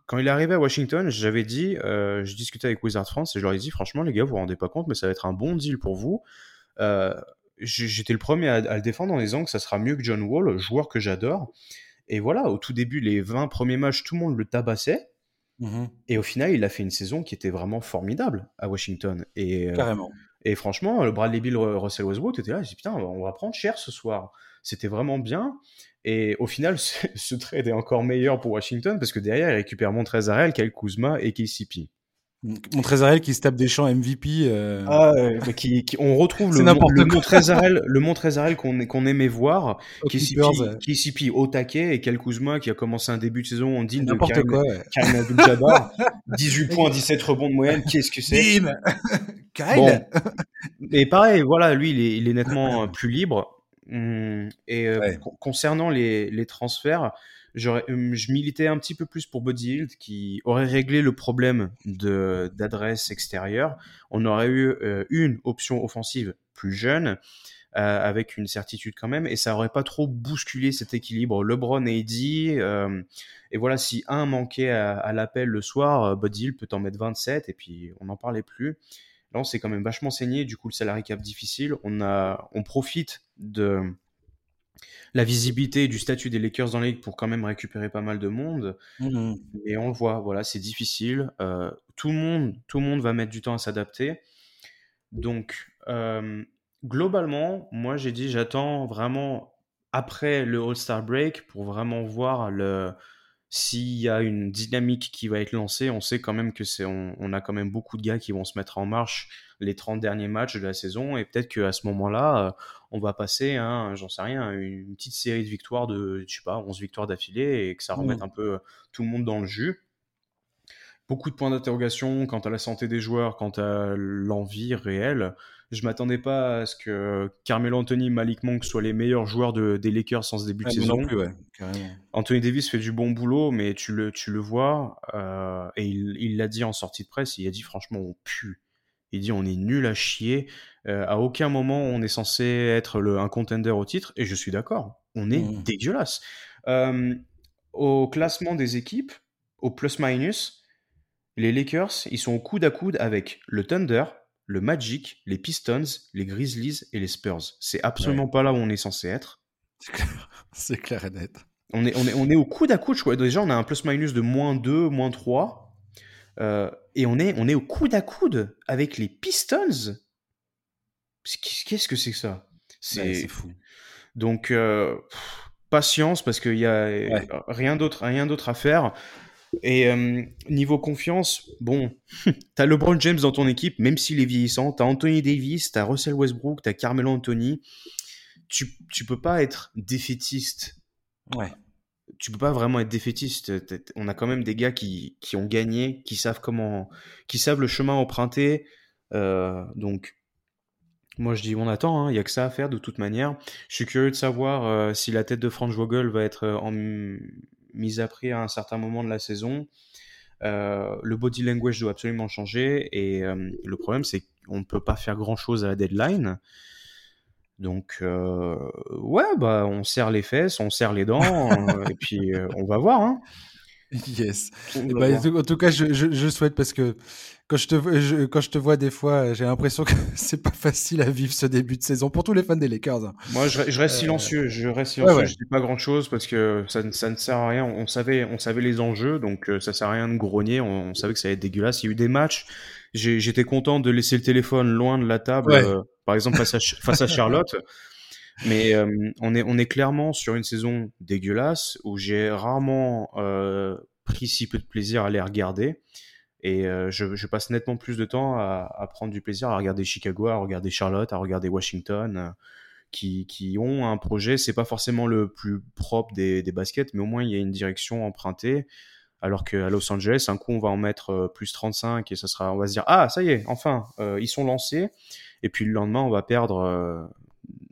quand il est arrivé à Washington, j'avais dit, je discutais avec Wizard France et je leur ai dit, franchement, les gars, vous vous rendez pas compte, mais ça va être un bon deal pour vous. J'étais le premier à, le défendre en disant que ça sera mieux que John Wall, joueur que j'adore. Et voilà, au tout début, les 20 premiers matchs, tout le monde le tabassait. Mhm. Et au final, il a fait une saison qui était vraiment formidable à Washington. Et, euh, Carrément. Et franchement, le Bradley Bill, Russell Westbrook était là, je dit putain, on va prendre cher ce soir. C'était vraiment bien. Et au final, ce, trade est encore meilleur pour Washington parce que derrière, il récupère Montrezarel, Kyle Kuzma et KCP. Montrezarel qui se tape des champs MVP. Euh... Ah, qui, qui, on retrouve le, le Montrezarel, le Montrezarel qu'on qu'on aimait voir, KCP, au taquet et Kyle Kuzma qui a commencé un début de saison en digne de Karim, quoi, Karim Abdul-Jabbar. 18 points, 17 rebonds de moyenne, qu'est-ce que c'est? Kyle bon. Et pareil, voilà, lui, il est, il est nettement plus libre. Mmh, et euh, concernant les, les transferts, hum, je militais un petit peu plus pour Buddy Hield qui aurait réglé le problème d'adresse extérieure. On aurait eu euh, une option offensive plus jeune. Euh, avec une certitude quand même, et ça aurait pas trop bousculé cet équilibre. LeBron et Eddie, euh, et voilà, si un manquait à, l'appel le soir, Buddy Hield peut en mettre 27, et puis on n'en parlait plus. Là, on s'est quand même vachement saigné. Du coup, le salarié cap difficile. On, a, on profite de la visibilité du statut des Lakers dans la ligue pour quand même récupérer pas mal de monde. Mmh. Et on le voit, voilà, c'est difficile. Euh, tout, le monde, tout le monde va mettre du temps à s'adapter. Donc, euh, globalement, moi, j'ai dit, j'attends vraiment après le All-Star Break pour vraiment voir le, s'il y a une dynamique qui va être lancée, on sait quand même que c'est, on, a quand même beaucoup de gars qui vont se mettre en marche les 30 derniers matchs de la saison et peut-être qu'à ce moment-là, euh, on va passer, hein, j'en sais rien, une petite série de victoires de, je sais pas, 11 victoires d'affilée et que ça remette mmh. un peu tout le monde dans le jus. Beaucoup de points d'interrogation quant à la santé des joueurs, quant à l'envie réelle. Je m'attendais pas à ce que Carmelo Anthony, Malik Monk soient les meilleurs joueurs de, des Lakers sans ce début de saison. Anthony Davis fait du bon boulot, mais tu le, tu le vois, euh, et il l'a dit en sortie de presse, il a dit franchement on pue. Il dit on est nul à chier. Euh, à aucun moment on est censé être le, un contender au titre, et je suis d'accord. On est mmh. dégueulasse. Euh, au classement des équipes, au plus-minus, les Lakers, ils sont au coude à coude avec le Thunder, le Magic, les Pistons, les Grizzlies et les Spurs. C'est absolument pas là où on est censé être. C'est clair. et net. On est, on est, on est au coude à coude. Je Déjà, on a un plus-minus de moins 2, moins 3. Euh, et on est, on est au coude à coude avec les Pistons. Qu'est-ce que c'est que ça? C'est fou. Donc, euh, patience, parce qu'il y a rien d'autre à faire. Et euh, niveau confiance, bon, t'as LeBron James dans ton équipe, même s'il est vieillissant, t'as Anthony Davis, t'as Russell Westbrook, t'as Carmelo Anthony. Tu, tu peux pas être défaitiste. Ouais. Tu peux pas vraiment être défaitiste. On a quand même des gars qui, qui ont gagné, qui savent comment, qui savent le chemin emprunté. Euh, donc, moi je dis on attend, il hein, y a que ça à faire de toute manière. Je suis curieux de savoir euh, si la tête de Franz Vogel va être en, mise à prix à un certain moment de la saison. Euh, le body language doit absolument changer et le problème c'est qu'on ne peut pas faire grand chose à la deadline. Donc, euh, ouais, bah, on serre les fesses, on serre les dents, euh, et puis euh, on va voir. Hein. Yes. Bah, en tout cas, je, je, souhaite parce que quand je te, quand je te vois des fois, j'ai l'impression que c'est pas facile à vivre ce début de saison pour tous les fans des Lakers. Hein. Moi, je, reste silencieux. Je reste silencieux. Je dis pas grand chose parce que ça, ça, ne sert à rien. On savait, on savait les enjeux, donc ça sert à rien de grogner. On, savait que ça allait être dégueulasse. Il y a eu des matchs. J'étais content de laisser le téléphone loin de la table par exemple face à, face à Charlotte. Mais euh, on, est, on est clairement sur une saison dégueulasse où j'ai rarement euh, pris si peu de plaisir à les regarder. Et euh, je, je, passe nettement plus de temps à, à, prendre du plaisir à regarder Chicago, à regarder Charlotte, à regarder Washington, qui, qui, ont un projet. C'est pas forcément le plus propre des, des, baskets, mais au moins il y a une direction empruntée. Alors qu'à Los Angeles, un coup on va en mettre plus 35 et ça sera, on va se dire ah ça y est, enfin ils sont lancés. Et puis le lendemain, on va perdre euh,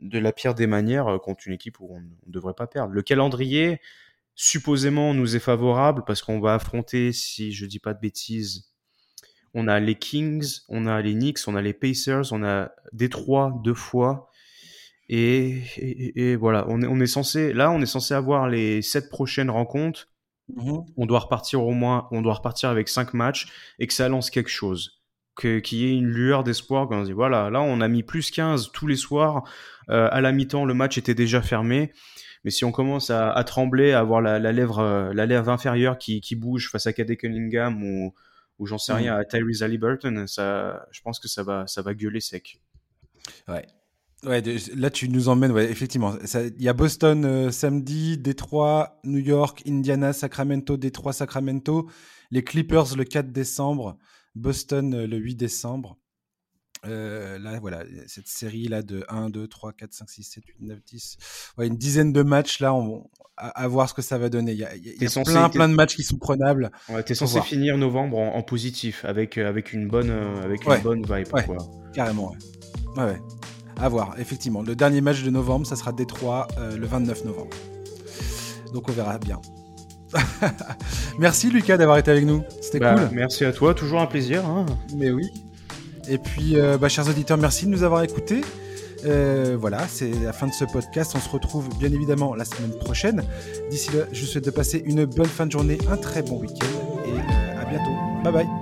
de la pire des manières euh, contre une équipe où on ne devrait pas perdre. Le calendrier, supposément, nous est favorable parce qu'on va affronter, si je dis pas de bêtises, on a les Kings, on a les Knicks, on a les Pacers, on a Détroit deux fois. Et, et, voilà, on est, on est censé, là, on est censé avoir les sept prochaines rencontres. Mm-hmm. On doit repartir au moins, on doit repartir avec cinq matchs et que ça lance quelque chose qu'il y ait une lueur d'espoir quand on dit voilà, là on a mis plus 15 tous les soirs, euh, à la mi-temps le match était déjà fermé, mais si on commence à, trembler, à avoir la, lèvre, euh, la lèvre inférieure qui, bouge face à Kade Cunningham ou, ou j'en sais rien, mm. à Tyrese Halliburton, ça, je pense que ça va, ça va gueuler sec. Ouais. Ouais, là tu nous emmènes, ouais, effectivement. Il y a Boston euh, samedi, Détroit, New York, Indiana, Sacramento, Détroit, Sacramento, les Clippers le 4 décembre. Boston euh, le 8 décembre. Euh, là, voilà, cette série là de 1, 2, 3, 4, 5, 6, 7, 8, 9, 10. Ouais, une dizaine de matchs là, on, à, voir ce que ça va donner. Il y a, y a plein, plein de matchs qui sont prenables. Ouais, t'es censé finir novembre en, positif avec, euh, avec une bonne, avec une bonne vibe. Ouais, carrément. Ouais. ouais, À voir, effectivement. Le dernier match de novembre, ça sera Détroit le 29 novembre. Donc on verra bien. merci Lucas d'avoir été avec nous. C'était bah, cool. Merci à toi, toujours un plaisir. Hein. Mais oui. Et puis, euh, bah, chers auditeurs, merci de nous avoir écoutés. Euh, voilà, c'est la fin de ce podcast. On se retrouve bien évidemment la semaine prochaine. D'ici là, je vous souhaite de passer une bonne fin de journée, un très bon week-end et euh, à bientôt. Bye bye.